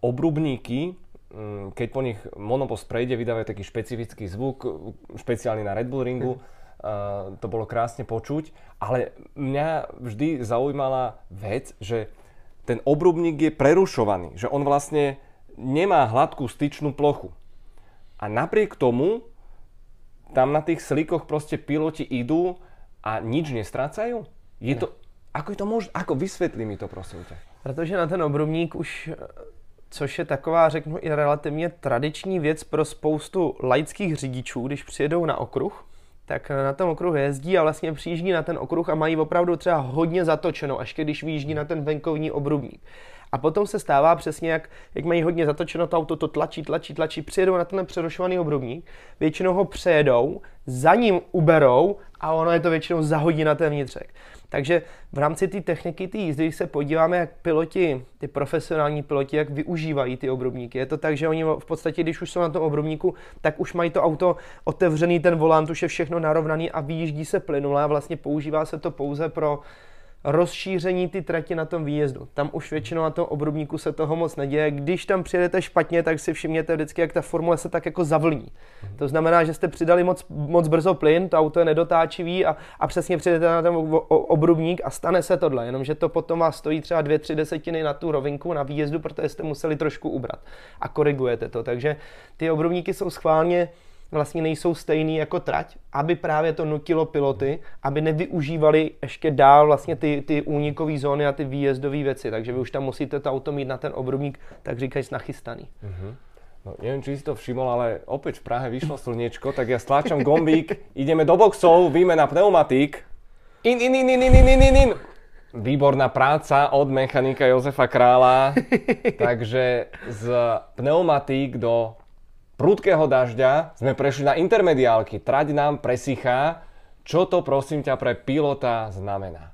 Obrubníky keď po nich monopost prejde, vydávajú taký špecifický zvuk, špeciálny na Red Bull ringu. Uh, to bolo krásne počuť, ale mňa vždy zaujímala vec, že ten obrubník je prerušovaný, že on vlastne nemá hladkú styčnú plochu. A napriek tomu tam na tých slikoch proste piloti idú a nič nestrácajú? Je to, ako je to možné? Ako vysvetlí mi to, prosím ťa? Protože na ten obrubník už což je taková, řeknu, i relativně tradiční věc pro spoustu laických řidičů, když přijedou na okruh, tak na tom okruhu jezdí a vlastně přijíždí na ten okruh a mají opravdu třeba hodně zatočeno, až když vyjíždí na ten venkovní obrubník. A potom se stává přesně, jak, jak mají hodně zatočeno to auto, to tlačí, tlačí, tlačí, přijedou na ten přerušovaný obrubník, většinou ho přejedou, za ním uberou a ono je to většinou zahodí na ten vnitřek. Takže v rámci té techniky té jízdy, když se podíváme, jak piloti, ty profesionální piloti, jak využívají ty obrubníky, je to tak, že oni v podstatě, když už jsou na tom obrubníku, tak už mají to auto otevřený, ten volant už je všechno narovnaný a vyjíždí se plynule a vlastně používá se to pouze pro rozšíření ty trati na tom výjezdu. Tam už většinou na tom obrubníku se toho moc neděje. Když tam přijedete špatně, tak si všimněte vždycky, jak ta formule se tak jako zavlní. To znamená, že jste přidali moc, moc brzo plyn, to auto je nedotáčivý a, a přesně přijedete na ten obrubník a stane se tohle, jenomže to potom vás stojí třeba dvě, tři desetiny na tu rovinku na výjezdu, protože jste museli trošku ubrat a korigujete to. Takže ty obrubníky jsou schválně vlastně nejsou stejný jako trať, aby právě to nutilo piloty, aby nevyužívali ještě dál vlastně ty, ty únikové zóny a ty výjezdové věci. Takže vy už tam musíte to auto mít na ten obrubník, tak říkají, nachystaný. Mm-hmm. No, neviem, či si to všimol, ale opäť v Prahe vyšlo slniečko, tak ja stláčam gombík, ideme do boxov, výmena pneumatík. In, in, in, in, in, in, in, in. Výborná práca od mechanika Jozefa Krála. Takže z pneumatík do prudkého dažďa sme prešli na intermediálky. Trať nám presychá. Čo to prosím ťa pre pilota znamená?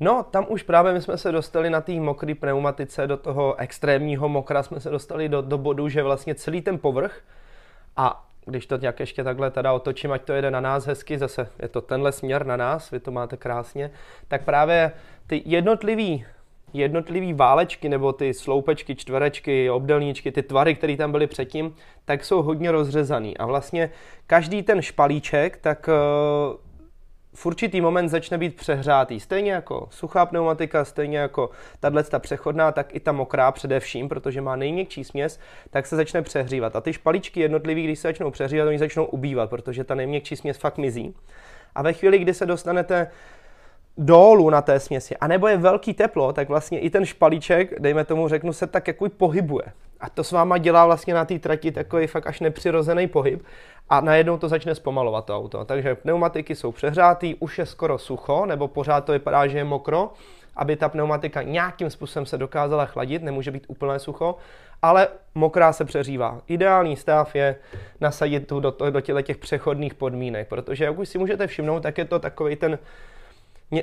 No, tam už právě my jsme se dostali na té mokré pneumatice, do toho extrémního mokra jsme se dostali do, do bodu, že vlastně celý ten povrch a když to nějak ještě takhle teda otočím, ať to jede na nás hezky, zase je to tenhle směr na nás, vy to máte krásně, tak právě ty jednotlivý jednotlivý válečky nebo ty sloupečky, čtverečky, obdelníčky, ty tvary, které tam byly předtím, tak jsou hodně rozřezaný. A vlastně každý ten špalíček, tak eh, v určitý moment začne být přehřátý. Stejně jako suchá pneumatika, stejně jako tahle ta přechodná, tak i ta mokrá především, protože má nejměkčí směs, tak se začne přehřívat. A ty špalíčky jednotlivý, když se začnou přehřívat, oni začnou ubývat, protože ta nejměkčí směs fakt mizí. A ve chvíli, kdy se dostanete dolů na té směsi, a nebo je velký teplo, tak vlastně i ten špalíček, dejme tomu řeknu, se tak jako pohybuje. A to s váma dělá vlastně na té trati takový fakt až nepřirozený pohyb a najednou to začne zpomalovat to auto. Takže pneumatiky jsou přehřátý, už je skoro sucho, nebo pořád to vypadá, že je mokro, aby ta pneumatika nějakým způsobem se dokázala chladit, nemůže být úplné sucho, ale mokrá se přeřívá. Ideální stav je nasadit tu do, do těch přechodných podmínek, protože jak už si můžete všimnout, tak je to takový ten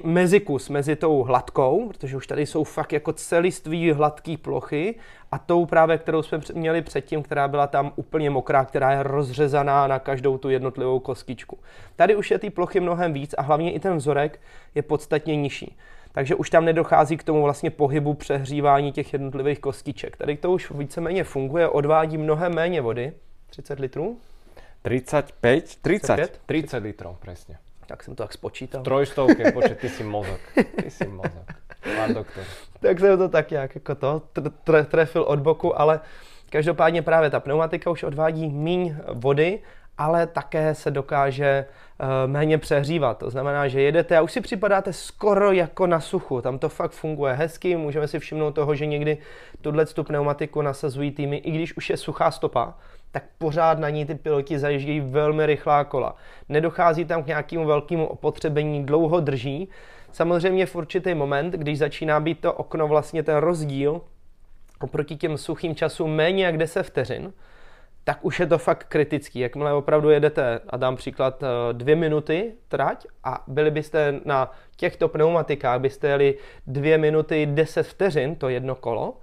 mezikus mezi tou hladkou, protože už tady jsou fakt jako celiství hladké plochy a tou právě, kterou jsme měli předtím, která byla tam úplně mokrá, která je rozřezaná na každou tu jednotlivou kostičku. Tady už je ty plochy mnohem víc a hlavně i ten vzorek je podstatně nižší. Takže už tam nedochází k tomu vlastně pohybu přehřívání těch jednotlivých kostiček. Tady to už víceméně funguje, odvádí mnohem méně vody. 30 litrů? 35? 30. 35? 30 litrů, přesně. Tak jsem to tak spočítal. Trojstovky, počet, ty si mozok. Ty si mozok. Pán doktor. tak jsem to tak nějak jako to trefil od boku, ale každopádně právě ta pneumatika už odvádí míň vody, ale také se dokáže uh, méně přehřívat. To znamená, že jedete a už si připadáte skoro jako na suchu. Tam to fakt funguje hezky. Můžeme si všimnout toho, že někdy tuhle pneumatiku nasazují týmy, i když už je suchá stopa, tak pořád na ní ty piloti zajíždějí velmi rychlá kola. Nedochází tam k nějakému velkému opotřebení, dlouho drží. Samozřejmě v určitý moment, když začíná být to okno vlastně ten rozdíl oproti těm suchým časům méně jak 10 vteřin, tak už je to fakt kritický. Jakmile opravdu jedete, a dám příklad, eh, dvě minuty trať a byli byste na těchto pneumatikách, byste jeli dvě minuty 10 vteřin, to jedno kolo,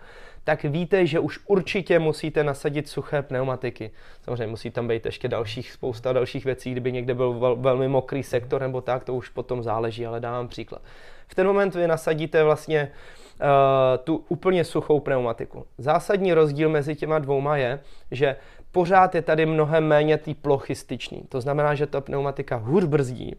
tak víte, že už určitě musíte nasadit suché pneumatiky. Samozřejmě musí tam být ještě dalších, spousta dalších věcí, kdyby někde byl vel, velmi mokrý sektor nebo tak, to už potom záleží, ale dávám příklad. V ten moment vy nasadíte vlastně uh, tu úplně suchou pneumatiku. Zásadní rozdíl mezi těma dvouma je, že pořád je tady mnohem méně té plochy styční. To znamená, že ta pneumatika hůř brzdí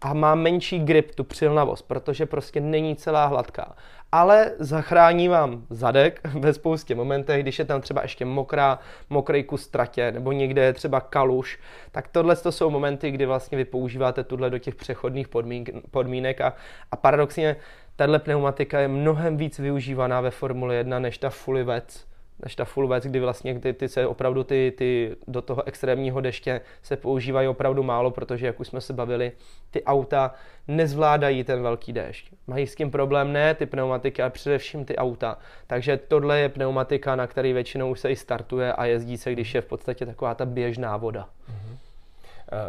a má menší grip, tu přilnavost, protože prostě není celá hladká ale zachrání vám zadek ve spoustě momentech, když je tam třeba ještě mokrá, mokrý kus tratě, nebo někde je třeba kaluš, tak tohle to jsou momenty, kdy vlastně vy používáte tuhle do těch přechodných podmínek, podmínek a, a paradoxně tahle pneumatika je mnohem víc využívaná ve Formule 1 než ta fully wet než ta full wet, kdy vlastně ty, ty se opravdu ty, ty do toho extrémního deště se používají opravdu málo, protože jak už jsme se bavili, ty auta nezvládají ten velký déšť. Mají s tím problém ne ty pneumatiky, ale především ty auta. Takže tohle je pneumatika, na který většinou se i startuje a jezdí se, když je v podstatě taková ta běžná voda. Mm-hmm.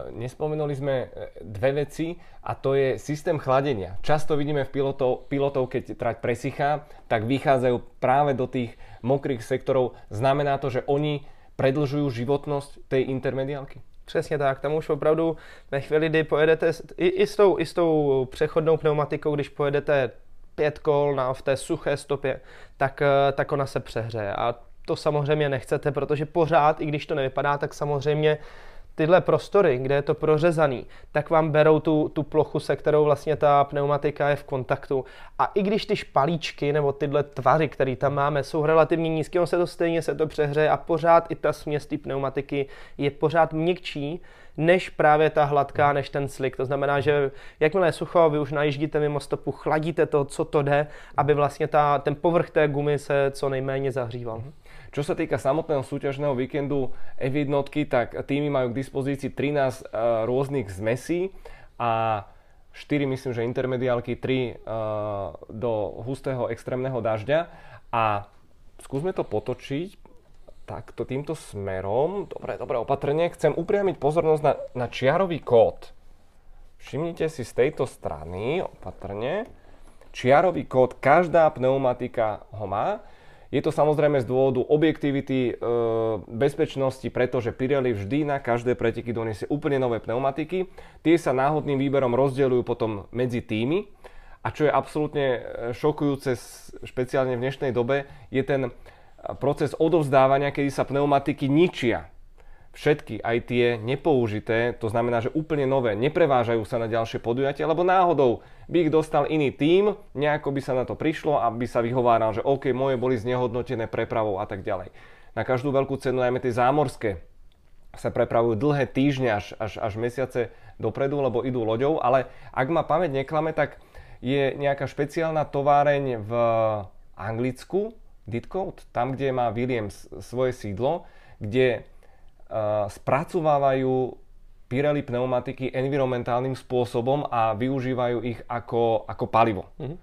Nespomenuli sme e, dve veci a to je systém chladenia. Často vidíme v pilotov, pilotov keď trať presychá, tak vychádzajú práve do tých mokrých sektorov. Znamená to, že oni predlžujú životnosť tej intermediálky? Přesně tak, tam už opravdu ve chvíli, kdy pojedete i, i, s tou, i s tou přechodnou pneumatikou, když pojedete pět kol na, v té suché stopě, tak, e, tak ona se přehřeje. A to samozřejmě nechcete, protože pořád, i když to nevypadá, tak samozřejmě tyhle prostory, kde je to prořezaný, tak vám berou tu, tu plochu, se kterou vlastně ta pneumatika je v kontaktu. A i když ty špalíčky nebo tyhle tvary, které tam máme, jsou relativně nízké, on se to stejně se to přehřeje a pořád i ta směs té pneumatiky je pořád měkčí, než právě ta hladká, než ten slik. To znamená, že jakmile je sucho, vy už najíždíte mimo stopu, chladíte to, co to jde, aby vlastně ta, ten povrch té gumy se co nejméně zahříval. Čo sa týka samotného súťažného víkendu F1, tak týmy majú k dispozícii 13 uh, eh, rôznych zmesí a 4 myslím, že intermediálky, 3 uh, eh, do hustého extrémneho dažďa a skúsme to potočiť takto týmto smerom. Dobre, dobre, opatrne. Chcem upriamiť pozornosť na, na čiarový kód. Všimnite si z tejto strany, opatrne, čiarový kód, každá pneumatika ho má. Je to samozrejme z dôvodu objektivity, e, bezpečnosti, pretože Pirelli vždy na každé preteky doniesie úplne nové pneumatiky. Tie sa náhodným výberom rozdeľujú potom medzi týmy. A čo je absolútne e, šokujúce, špeciálne v dnešnej dobe, je ten proces odovzdávania, kedy sa pneumatiky ničia všetky, aj tie nepoužité, to znamená, že úplne nové, neprevážajú sa na ďalšie podujatia, lebo náhodou by ich dostal iný tím, nejako by sa na to prišlo a by sa vyhováral, že OK, moje boli znehodnotené prepravou a tak ďalej. Na každú veľkú cenu, najmä tie zámorské, sa prepravujú dlhé týždne až, až, až mesiace dopredu, lebo idú loďou, ale ak ma pamäť neklame, tak je nejaká špeciálna továreň v Anglicku, Ditcoat, tam, kde má Williams svoje sídlo, kde spracovávajú Pirelli pneumatiky environmentálnym spôsobom a využívajú ich ako, ako palivo. Mm-hmm.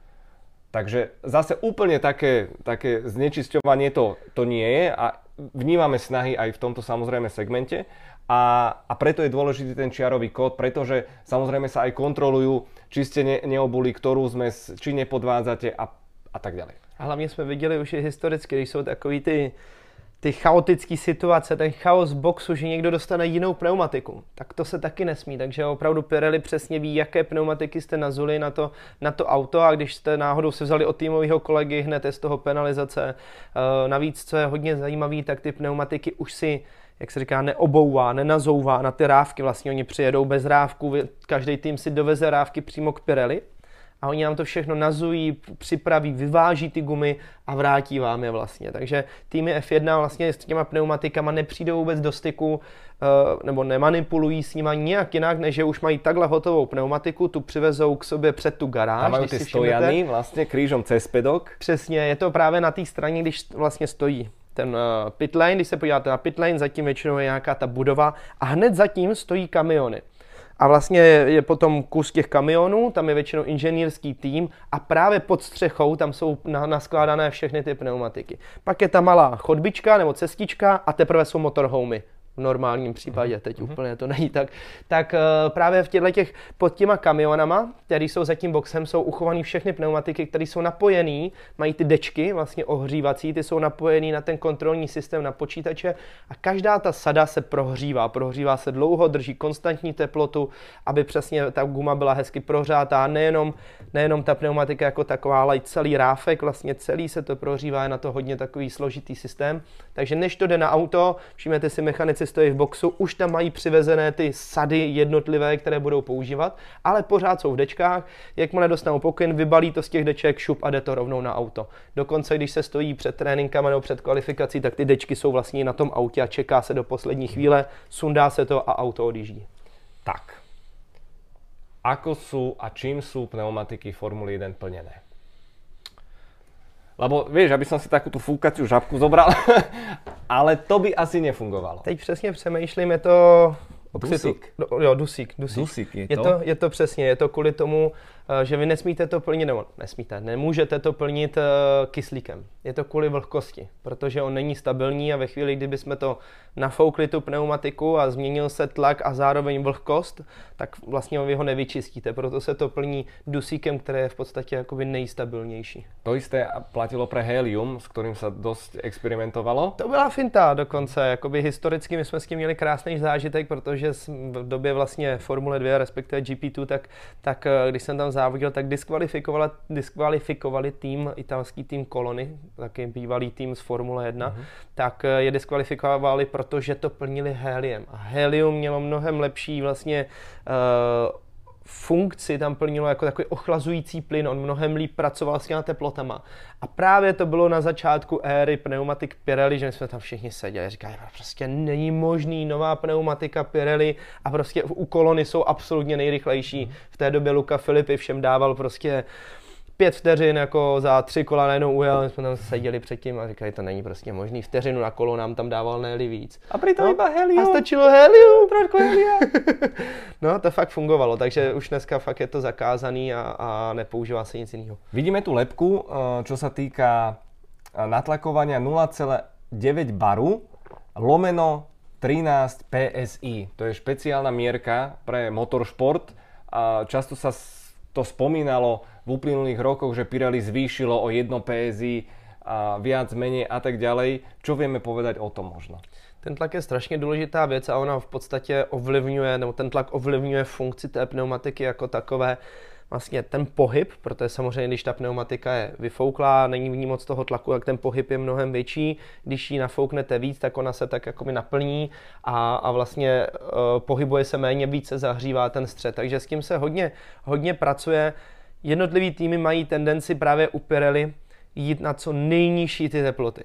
Takže zase úplne také, také znečisťovanie to, to nie je a vnímame snahy aj v tomto samozrejme segmente a, a preto je dôležitý ten čiarový kód, pretože samozrejme sa aj kontrolujú, či ste ne, neobuli ktorú zmes, či nepodvádzate a, a tak ďalej. A hlavně jsme viděli už i historicky, když jsou takový ty ty chaotické situace, ten chaos boxu, že někdo dostane jinou pneumatiku, tak to se taky nesmí. Takže opravdu Pirelli přesně ví, jaké pneumatiky jste nazuli na to, na to auto a když jste náhodou se vzali od týmového kolegy, hned je z toho penalizace. Uh, navíc, co je hodně zajímavé, tak ty pneumatiky už si jak se říká, neobouvá, nenazouvá na ty rávky. Vlastně oni přijedou bez rávku, každý tým si doveze rávky přímo k Pirelli a oni nám to všechno nazují, připraví, vyváží ty gumy a vrátí vám je vlastně. Takže týmy F1 vlastně s těma pneumatikama nepřijdou vůbec do styku eh, nebo nemanipulují s nima nějak jinak, než že už mají takhle hotovou pneumatiku, tu přivezou k sobě před tu garáž. Tam mají ty stojany vlastně křížom cez pedok. Přesně, je to právě na té straně, když vlastně stojí ten uh, pit lane, když se podíváte na pit lane, zatím většinou je nějaká ta budova a hned zatím stojí kamiony. A vlastně je potom kus těch kamionů, tam je většinou inženýrský tým a právě pod střechou tam jsou naskládané všechny ty pneumatiky. Pak je ta malá chodbička nebo cestička a teprve jsou motorhomy v normálním případě, teď mm-hmm. úplně to není tak, tak uh, právě v těchto těch, pod těma kamionama, které jsou za tím boxem, jsou uchované všechny pneumatiky, které jsou napojené, mají ty dečky vlastně ohřívací, ty jsou napojené na ten kontrolní systém na počítače a každá ta sada se prohřívá, prohřívá se dlouho, drží konstantní teplotu, aby přesně ta guma byla hezky prohřátá, nejenom, nejenom ta pneumatika jako taková, ale i celý ráfek, vlastně celý se to prohřívá, je na to hodně takový složitý systém, takže než to jde na auto, všimněte si mechanici si stojí v boxu, už tam mají přivezené ty sady jednotlivé, které budou používat, ale pořád jsou v dečkách. Jakmile dostanou pokyn, vybalí to z těch deček, šup a jde to rovnou na auto. Dokonce, když se stojí před tréninkama nebo před kvalifikací, tak ty dečky jsou vlastně na tom autě a čeká se do poslední chvíle, sundá se to a auto odjíždí. Tak. Ako sú a čím sú pneumatiky Formuly 1 plnené? Lebo vieš, aby som si takú tú fúkaciu žabku zobral, ale to by asi nefungovalo. Teď přesně přemýšlím, je to... Dusík. No, jo, dusík, dusík. Dusík je je to? to? Je to přesně, je to kvůli tomu, že vy nesmíte to plnit, nebo nesmíte, nemůžete to plnit eh, kyslíkem. Je to kvůli vlhkosti, protože on není stabilní a ve chvíli, kdyby jsme to nafoukli tu pneumatiku a změnil se tlak a zároveň vlhkost, tak vlastně vy ho nevyčistíte. Proto se to plní dusíkem, který je v podstatě jakoby nejstabilnější. To isté platilo pre helium, s ktorým sa dosť experimentovalo. To byla finta dokonce, jakoby historicky my jsme s tím měli krásný zážitek, protože v době vlastně Formule 2, respektive GP2, tak, tak eh, když jsem tam závodil, tak diskvalifikovali, diskvalifikovali tým, italský tým Kolony, taky bývalý tým z Formule 1, Mhm. tak eh, je diskvalifikovali, protože to plnili heliem. A helium mělo mnohem lepší vlastně uh, funkci tam plnilo jako takový ochlazující plyn, on mnohem líp pracoval s těma teplotama. A právě to bylo na začátku éry pneumatik Pirelli, že my jsme tam všichni seděli říkali, prostě není možný nová pneumatika Pirelli a prostě u kolony jsou absolutně nejrychlejší. V té době Luca Filippi všem dával prostě pět vteřin jako za tři kola najednou ujel, my jsme tam seděli předtím a říkali, to není prostě možný, vteřinu na kolo nám tam dával ne víc. A pritom iba helium. A stačilo helium, trošku helia. no, to fakt fungovalo, takže už dneska fakt je to zakázaný a, a nepoužívá se nic jiného. Vidíme tu lepku, eh, čo sa týka eh, natlakovania 0,9 baru lomeno 13 PSI. To je špeciálna mierka pre motoršport. A často sa to spomínalo v uplynulých rokoch, že Pirelli zvýšilo o 1 PSI a viac, menej a tak ďalej. Čo vieme povedať o tom možno? Ten tlak je strašně důležitá věc a ona v podstatě ovlivňuje, nebo ten tlak ovlivňuje funkci té pneumatiky jako takové. Vlastně ten pohyb, protože samozřejmě, když ta pneumatika je vyfouklá, není v ní moc toho tlaku, tak ten pohyb je mnohem větší. Když ji nafouknete víc, tak ona se tak jakoby naplní a, a vlastně uh, pohybuje se méně, víc se zahřívá ten střed. Takže s tím se hodně, hodně pracuje. Jednotlivý týmy mají tendenci právě u Pirelli jít na co nejnižší ty teploty.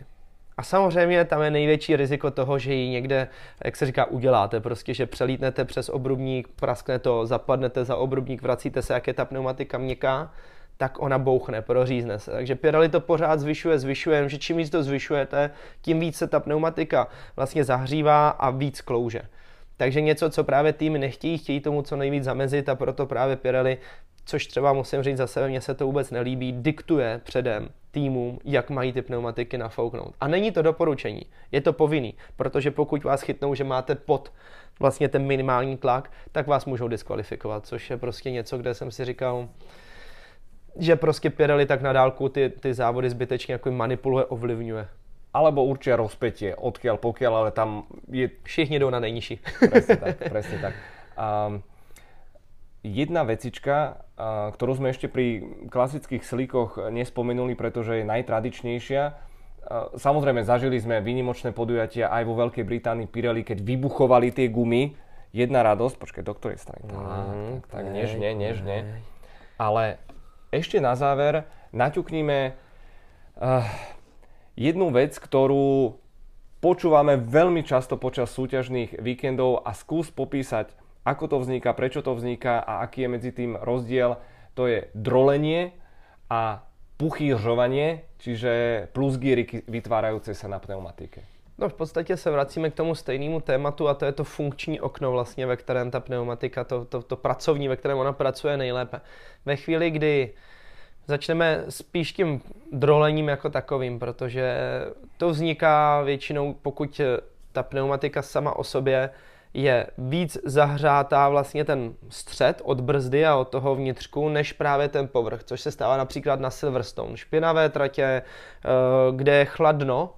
A samozřejmě tam je největší riziko toho, že ji někde, jak se říká, uděláte. Prostě, že přelítnete přes obrubník, praskne to, zapadnete za obrubník, vracíte se, jak je ta pneumatika měkká, tak ona bouchne, prořízne se. Takže Pirelli to pořád zvyšuje, zvyšuje, že čím víc to zvyšujete, tím víc se ta pneumatika vlastně zahřívá a víc klouže. Takže něco, co právě týmy nechtějí, chtějí tomu co nejvíc zamezit a proto právě Pirelli, což třeba musím říct za sebe, mně se to vůbec nelíbí, diktuje předem týmům, jak mají ty pneumatiky nafouknout. A není to doporučení, je to povinný, protože pokud vás chytnou, že máte pod vlastně ten minimální tlak, tak vás můžou diskvalifikovat, což je prostě něco, kde jsem si říkal, že prostě Pirelli tak na dálku ty, ty závody zbytečně jako manipuluje, ovlivňuje. Alebo určia rozpetie, odkiaľ pokiaľ, ale tam je Všichni jdou na nejnižší. Presne tak, presne tak. Um, jedna vecička, ktorú sme ešte pri klasických slíkoch nespomenuli, pretože je najtradičnejšia. Samozrejme, zažili sme výnimočné podujatia aj vo Veľkej Británii Pirelli, keď vybuchovali tie gumy. Jedna radosť, počkaj, do ktorej strany? Tak, tak, tak, nežne, nežne. Ale ešte na záver naťukníme uh, jednu vec, ktorú počúvame veľmi často počas súťažných víkendov a skús popísať, ako to vzniká, prečo to vzniká a aký je medzi tým rozdiel. To je drolenie a puchýržovanie, čiže plusgíry vytvárajúce sa na pneumatike. No v podstatě se vracíme k tomu stejnému tématu a to je to funkční okno vlastně, ve kterém ta pneumatika, to, to, to pracovní, ve kterém ona pracuje nejlépe. Ve chvíli, kdy začneme spíš tím drolením jako takovým, protože to vzniká většinou, pokud ta pneumatika sama o sobě je víc zahřátá vlastně ten střed od brzdy a od toho vnitřku, než právě ten povrch, což se stává například na Silverstone. Špinavé tratě, eh, kde je chladno,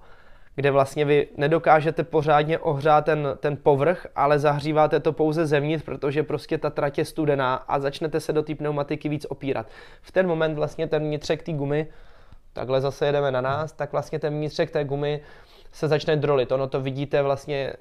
kde vlastně vy nedokážete pořádně ohřát ten, ten povrch, ale zahříváte to pouze zevnitř, protože prostě ta trať je studená a začnete se do té pneumatiky víc opírat. V ten moment vlastně ten vnitřek té gumy, takhle zase jedeme na nás, tak vlastně ten vnitřek té gumy se začne drolit. Ono to vidíte vlastně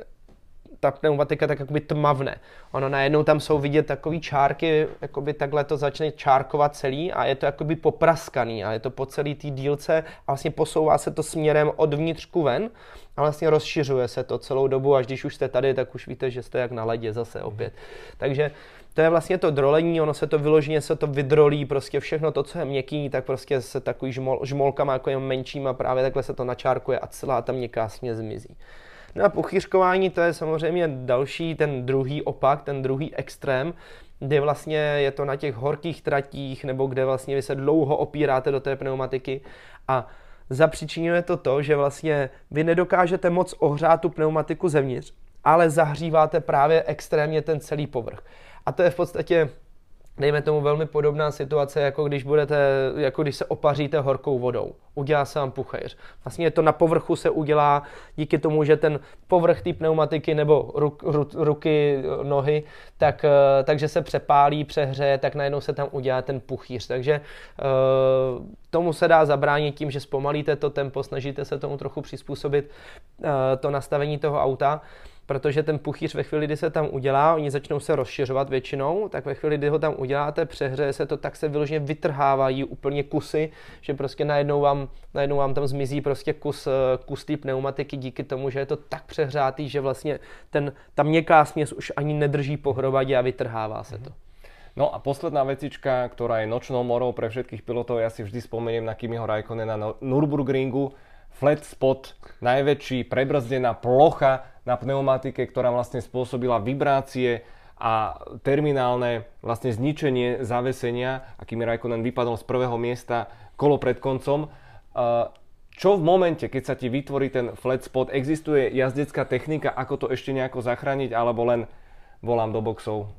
ta pneumatika tak jakoby tmavne. Ono najednou tam jsou vidět takové čárky, jakoby takhle to začne čárkovat celý a je to jakoby popraskaný a je to po celý té dílce a vlastně posouvá se to směrem od vnitřku ven a vlastně rozšiřuje se to celou dobu, až když už jste tady, tak už víte, že jste jak na ledě zase opět. Takže to je vlastně to drolení, ono se to vyloženě se to vydrolí, prostě všechno to, co je měkký, tak prostě se takový žmol, žmolkama jako menšíma právě takhle se to načárkuje a celá ta měkká směs zmizí. No a pochýřkování to je samozřejmě další, ten druhý opak, ten druhý extrém, kde vlastně je to na těch horkých tratích, nebo kde vlastně vy se dlouho opíráte do té pneumatiky a zapříčinuje to to, že vlastně vy nedokážete moc ohřát tu pneumatiku zevnitř, ale zahříváte právě extrémně ten celý povrch. A to je v podstatě dejme tomu velmi podobná situace, jako když budete, jako když se opaříte horkou vodou. Udělá se vám puchejř. Vlastně to na povrchu se udělá díky tomu, že ten povrch té pneumatiky nebo ruk, ru, ruky, nohy, tak, eh, takže se přepálí, přehřeje, tak najednou se tam udělá ten puchýř. Takže eh, tomu se dá zabránit tím, že zpomalíte to tempo, snažíte se tomu trochu přizpůsobit eh, to nastavení toho auta protože ten puchýř ve chvíli, kdy se tam udělá, oni začnou se rozšiřovat většinou, tak ve chvíli, kdy ho tam uděláte, přehřeje se to, tak se vyloženě vytrhávají úplně kusy, že prostě najednou vám, najednou vám tam zmizí prostě kus, eh, kus té pneumatiky díky tomu, že je to tak přehřátý, že vlastně ten, ta měkká směs už ani nedrží pohromadě a vytrhává se to. No a posledná vecička, ktorá je nočnou morou pre všetkých pilotov, ja si vždy spomeniem na Kimiho Raikkonena na Nürburgringu, flat spot, najväčší prebrzdená plocha na pneumatike, ktorá vlastne spôsobila vibrácie a terminálne vlastne zničenie zavesenia, akými Raikkonen vypadol z prvého miesta kolo pred koncom. Čo v momente, keď sa ti vytvorí ten flat spot, existuje jazdecká technika, ako to ešte nejako zachrániť, alebo len volám do boxov?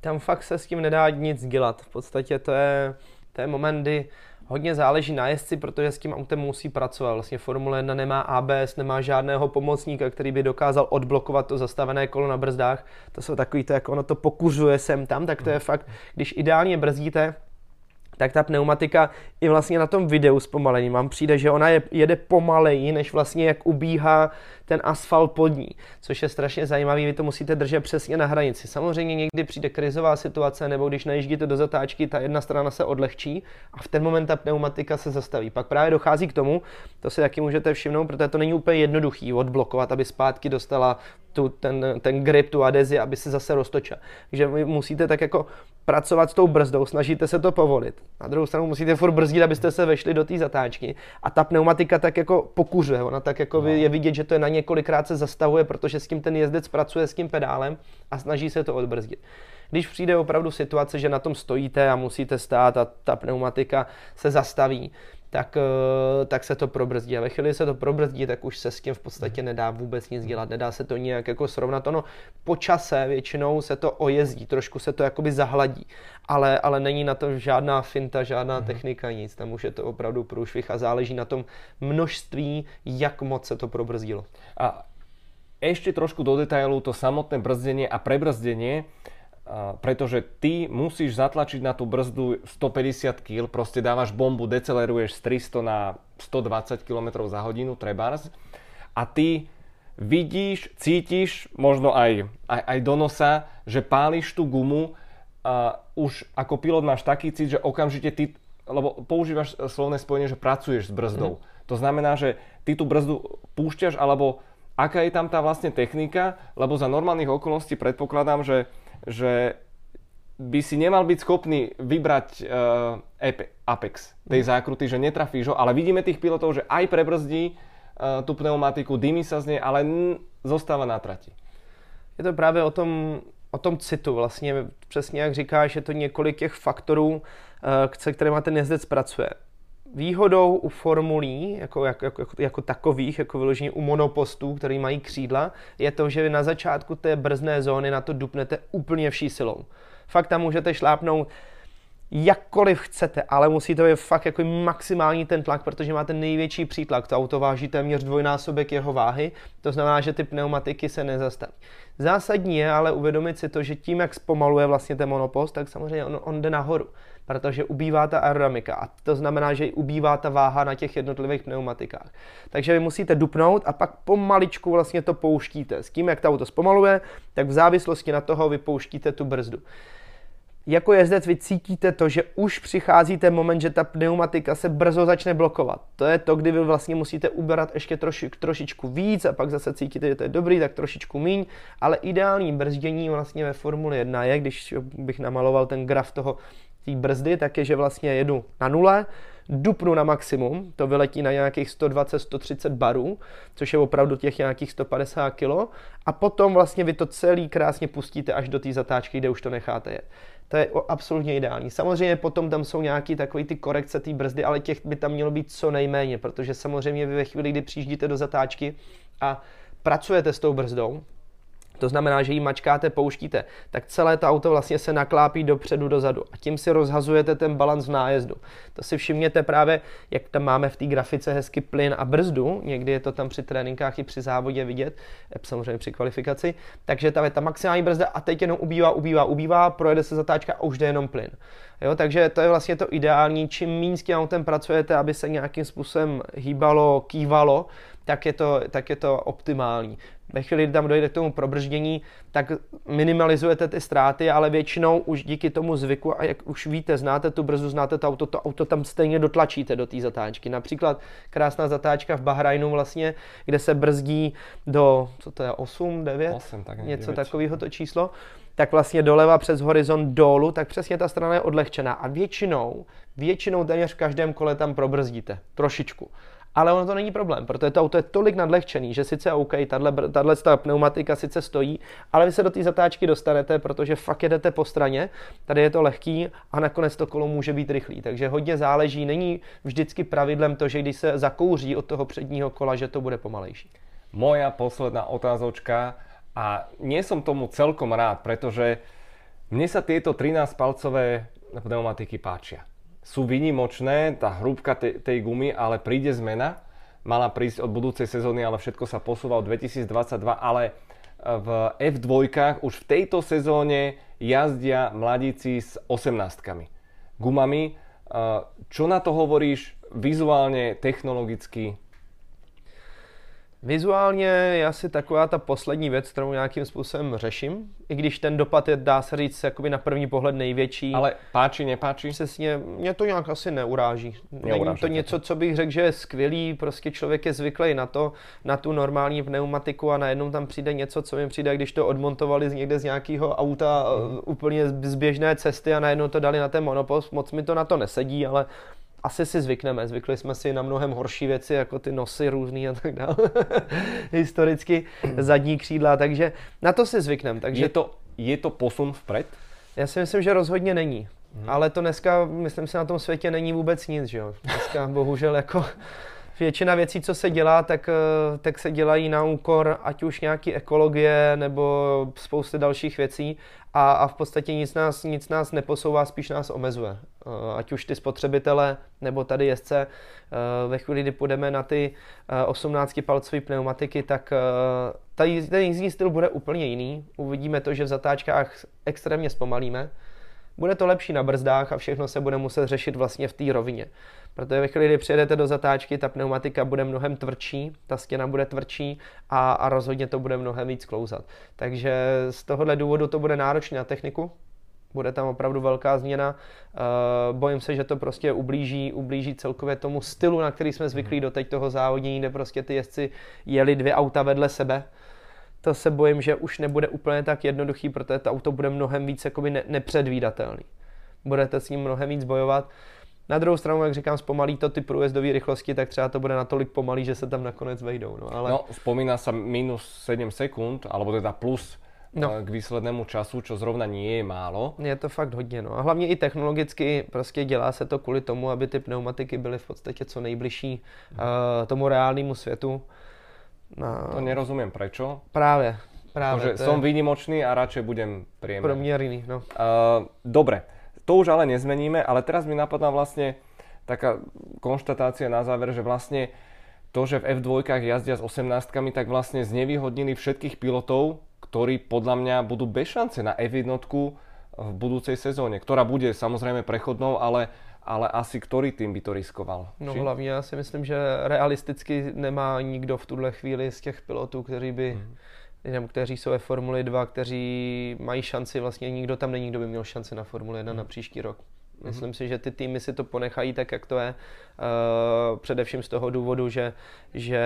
Tam fakt se s tím nedá nic dělat. V podstatě to je, to je moment, kdy hodně záleží na jezdci, protože s tím autem musí pracovat. Vlastně Formule 1 nemá ABS, nemá žádného pomocníka, který by dokázal odblokovat to zastavené kolo na brzdách. To jsou takový to, jak ono to pokuřuje sem tam, tak to je fakt, když ideálně brzdíte, tak ta pneumatika i vlastně na tom videu zpomalení vám přijde, že ona je, jede pomaleji, než vlastně jak ubíhá ten asfalt pod ní, což je strašně zajímavý, vy to musíte držet přesně na hranici. Samozřejmě někdy přijde krizová situace, nebo když najíždíte do zatáčky, ta jedna strana se odlehčí a v ten moment ta pneumatika se zastaví. Pak právě dochází k tomu, to si taky můžete všimnout, protože to není úplně jednoduchý odblokovat, aby zpátky dostala tu, ten, ten grip, tu adezi, aby se zase roztočila. Takže vy musíte tak jako pracovat s tou brzdou, snažíte se to povolit. Na druhou stranu musíte furt brzdit, abyste se vešli do té zatáčky. A ta pneumatika tak jako pokuřuje, ona tak jako no. je vidět, že to je na několikrát se zastavuje, protože s tím ten jezdec pracuje s tím pedálem a snaží se to odbrzdit. Když přijde opravdu situace, že na tom stojíte a musíte stát a ta pneumatika se zastaví, tak, eh, tak se to probrzdí. A ve chvíli se to probrzdí, tak už se s tím v podstatě nedá vůbec nic dělat. Nedá se to nějak jako srovnat. Ono po čase většinou se to ojezdí, trošku se to jakoby zahladí, ale, ale není na to žádná finta, žádná mm-hmm. technika, nic. Tam už je to opravdu průšvih a záleží na tom množství, jak moc se to probrzdilo. A ešte trošku do detailu to samotné brzdenie a prebrzdenie pretože ty musíš zatlačiť na tú brzdu 150 kg, proste dávaš bombu, deceleruješ z 300 na 120 km za hodinu, trebárs, a ty vidíš, cítiš, možno aj, aj, aj do nosa, že páliš tú gumu a už ako pilot máš taký cít, že okamžite ty, lebo používaš slovné spojenie, že pracuješ s brzdou. Mm. To znamená, že ty tú brzdu púšťaš, alebo aká je tam tá vlastne technika, lebo za normálnych okolností predpokladám, že že by si nemal byť schopný vybrať uh, Apex tej zákruty, že netrafíš ho, ale vidíme tých pilotov, že aj prebrzdí uh, tú pneumatiku, dýmy sa z nej, ale n- zostáva na trati. Je to právě o tom, o tom citu vlastně, přesně jak říkáš, je to několik těch faktorů, uh, se kterými ten jezdec pracuje. Výhodou u formulí, jako, jako, jako, jako takových, jako vyložení u monopostů, který mají křídla, je to, že vy na začátku té brzné zóny na to dupnete úplně vší silou. Fakt tam můžete šlápnout jakkoliv chcete, ale musí to být fakt jako maximální ten tlak, protože máte největší přítlak. To auto váží téměř dvojnásobek jeho váhy, to znamená, že ty pneumatiky se nezastaví. Zásadní je ale uvědomit si to, že tím, jak zpomaluje vlastně ten monopost, tak samozřejmě on, on jde nahoru, protože ubývá ta aerodynamika a to znamená, že ubývá ta váha na těch jednotlivých pneumatikách. Takže vy musíte dupnout a pak pomaličku vlastně to pouštíte. S tím, jak to auto zpomaluje, tak v závislosti na toho vypouštíte tu brzdu jako jezdec vy cítíte to, že už přichází ten moment, že ta pneumatika se brzo začne blokovat. To je to, kdy vy vlastně musíte uberat ještě troši, trošičku víc a pak zase cítíte, že to je dobrý, tak trošičku míň, ale ideální brzdění vlastně ve Formuli 1 je, když bych namaloval ten graf toho té brzdy, tak je, že vlastně jedu na nule, dupnu na maximum, to vyletí na nějakých 120-130 barů, což je opravdu těch nějakých 150 kg, a potom vlastně vy to celý krásně pustíte až do té zatáčky, kde už to necháte jet. To je absolutně ideální. Samozřejmě potom tam jsou nějaké takové ty korekce té brzdy, ale těch by tam mělo být co nejméně, protože samozřejmě vy ve chvíli, kdy přijíždíte do zatáčky a pracujete s tou brzdou, to znamená, že ji mačkáte, pouštíte, tak celé to auto vlastně se naklápí dopředu, dozadu a tím si rozhazujete ten balans nájezdu. To si všimněte právě, jak tam máme v té grafice hezky plyn a brzdu, někdy je to tam při tréninkách i při závodě vidět, eh, samozřejmě při kvalifikaci, takže tam je ta maximální brzda a teď jenom ubývá, ubývá, ubývá, projede se zatáčka a už jde jenom plyn. Jo, takže to je vlastně to ideální, čím méně s tím autem pracujete, aby se nějakým způsobem hýbalo, kývalo, tak je to, tak je to optimální. Ve chvíli, kdy tam dojde k tomu probrždění, tak minimalizujete ty ztráty, ale většinou už díky tomu zvyku a jak už víte, znáte tu brzdu, znáte to auto, to auto tam stejně dotlačíte do té zatáčky. Například krásná zatáčka v Bahrajnu vlastně, kde se brzdí do, co to je, 8, 9? 8, tak něco takového to číslo tak vlastně doleva přes horizont dolů, tak přesně ta strana je odlehčená. A většinou, většinou téměř v každém kole tam probrzdíte. Trošičku. Ale ono to není problém, protože to auto je tolik nadlehčený, že sice OK, tahle ta pneumatika sice stojí, ale vy se do té zatáčky dostanete, protože fakt jedete po straně, tady je to lehký a nakonec to kolo může být rychlý. Takže hodně záleží, není vždycky pravidlem to, že když se zakouří od toho předního kola, že to bude pomalejší. Moja posledná otázočka a nie som tomu celkom rád, pretože mne sa tieto 13-palcové pneumatiky páčia sú vynimočné, tá hrúbka tej, tej gumy, ale príde zmena. Mala prísť od budúcej sezóny, ale všetko sa posúva od 2022, ale e, v F2 už v tejto sezóne jazdia mladíci s 18 gumami. E, čo na to hovoríš vizuálne, technologicky? Vizuálně je asi taková ta poslední věc, kterou nějakým způsobem řeším, i když ten dopad je, dá se říct, jakoby na první pohled největší. Ale páči, nepáči? Přesně, mě to nějak asi neuráží. neuráží Není to něco, co bych řekl, že je skvělý, prostě člověk je zvyklý na to, na tu normální pneumatiku a najednou tam přijde něco, co mi přijde, když to odmontovali z někde z nějakého auta mm. úplně z běžné cesty a najednou to dali na ten monopost, moc mi to na to nesedí, ale asi si zvykneme. Zvykli jsme si na mnohem horší věci, jako ty nosy různý a tak dále. Historicky zadní křídla, takže na to si zvykneme. Takže... Je, to, je to posun vpred? Já si myslím, že rozhodně není. Hmm. Ale to dneska, myslím si, na tom světě není vůbec nic, že jo. Dneska bohužel jako většina věcí, co se dělá, tak, eh, tak se dělají na úkor ať už nějaký ekologie nebo spousty dalších věcí a, a v podstatě nic nás, nic nás neposouvá, spíš nás omezuje. Eh, ať už ty spotřebitele nebo tady jezdce. Eh, ve chvíli, kdy půjdeme na ty 18 palcové pneumatiky, tak ten jízdní styl bude úplně jiný. Uvidíme to, že v zatáčkách extrémně zpomalíme. Bude to lepší na brzdách a všechno se bude muset řešit vlastně v té rovině. Protože ve chvíli, kdy přijedete do zatáčky, ta pneumatika bude mnohem tvrdší, ta stěna bude tvrdší a, a rozhodně to bude mnohem víc klouzat. Takže z tohohle důvodu to bude náročné na techniku, bude tam opravdu velká změna. Uh, bojím se, že to prostě ublíží, ublíží celkově tomu stylu, na který jsme zvyklí mhm. do teď toho závodění, kde prostě ty jezdci jeli dvě auta vedle sebe. To se bojím, že už nebude úplně tak jednoduchý, protože to auto bude mnohem víc jakoby ne- nepředvídatelný. Budete s ním mnohem víc bojovat. Na druhou stranu, jak říkám, zpomalí to ty průjezdové rychlosti, tak třeba to bude natolik pomalý, že se tam nakonec vejdou. No, ale... no spomína sa minus 7 sekund, alebo teda plus no. Eh, k výslednému času, čo zrovna nie je málo. Je to fakt hodně, no. A hlavně i technologicky prostě dělá se to kvůli tomu, aby ty pneumatiky byly v podstatě co nejbližší uh, tomu reálnému světu. No. To nerozumím, prečo. Právě, právě. Som je... výnimočný a radšej budem priemerný. Promierný, no. Uh, dobre to už ale nezmeníme, ale teraz mi napadá vlastne taká konštatácia na záver, že vlastne to, že v F2 jazdia s 18 tak vlastne znevýhodnili všetkých pilotov, ktorí podľa mňa budú bez šance na F1 v budúcej sezóne, ktorá bude samozrejme prechodnou, ale, ale asi ktorý tým by to riskoval? No či? hlavně já si myslím, že realisticky nemá nikdo v tuhle chvíli z těch pilotů, kteří by hmm jenom kteří jsou ve Formuli 2, kteří mají šanci, vlastně nikdo tam není, kdo by měl šanci na Formuli 1 na příští rok. Myslím si, že ty týmy si to ponechají tak, jak to je. Uh, především z toho důvodu, že, že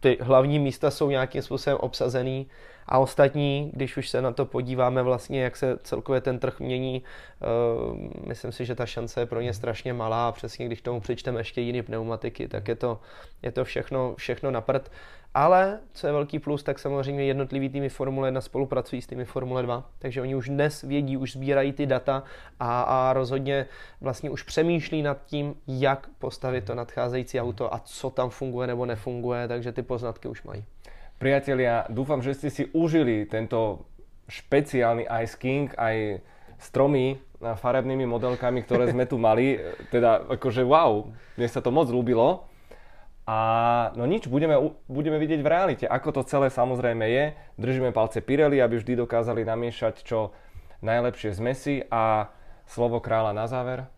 ty hlavní místa jsou nějakým způsobem obsazený a ostatní, když už se na to podíváme vlastně, jak se celkově ten trh mění, uh, myslím si, že ta šance je pro ně strašně malá a přesně když tomu přičteme ještě jiné pneumatiky, tak je to, je to všechno, všechno na prd. Ale, co je velký plus, tak samozřejmě jednotlivý týmy Formule 1 spolupracují s týmy Formule 2, takže oni už dnes vědí, už sbírají ty data a, a rozhodně vlastně už přemýšlí nad tím, jak postavit to nadcházející auto a co tam funguje nebo nefunguje, takže ty poznatky už mají. Priatelia, dúfam, že ste si užili tento špeciálny Ice King aj s tromi farebnými modelkami, ktoré sme tu mali. Teda akože wow, mne sa to moc ľúbilo. A no nič, budeme, budeme vidieť v realite, ako to celé samozrejme je. Držíme palce Pirelli, aby vždy dokázali namiešať čo najlepšie zmesy a slovo kráľa na záver.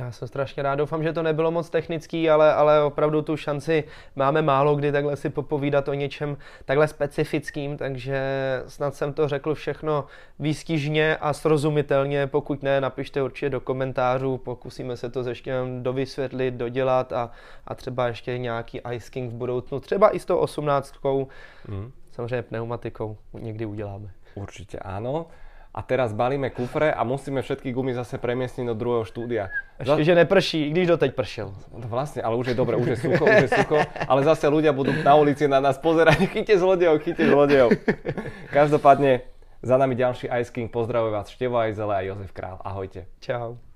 Já jsem strašně rád, doufám, že to nebylo moc technický, ale, ale opravdu tu šanci máme málo kdy takhle si popovídat o něčem takhle specifickým, takže snad jsem to řekl všechno výstižně a srozumitelně, pokud ne, napište určitě do komentářů, pokusíme se to ještě dovysvětlit, dodělat a, a třeba ještě nějaký Ice King v budoucnu, třeba i s tou osmnáctkou, mm. samozřejmě pneumatikou někdy uděláme. Určitě ano a teraz balíme kufre a musíme všetky gumy zase premiestniť do druhého štúdia. Ešte, že neprší, i když doteď pršel. No vlastne, ale už je dobre, už je sucho, už je sucho, ale zase ľudia budú na ulici na nás pozerať, chyte zlodejov, chyte zlodejov. Každopádne, za nami ďalší Ice King, pozdravuje vás Števo Ajzele a Jozef Král. Ahojte. Čau.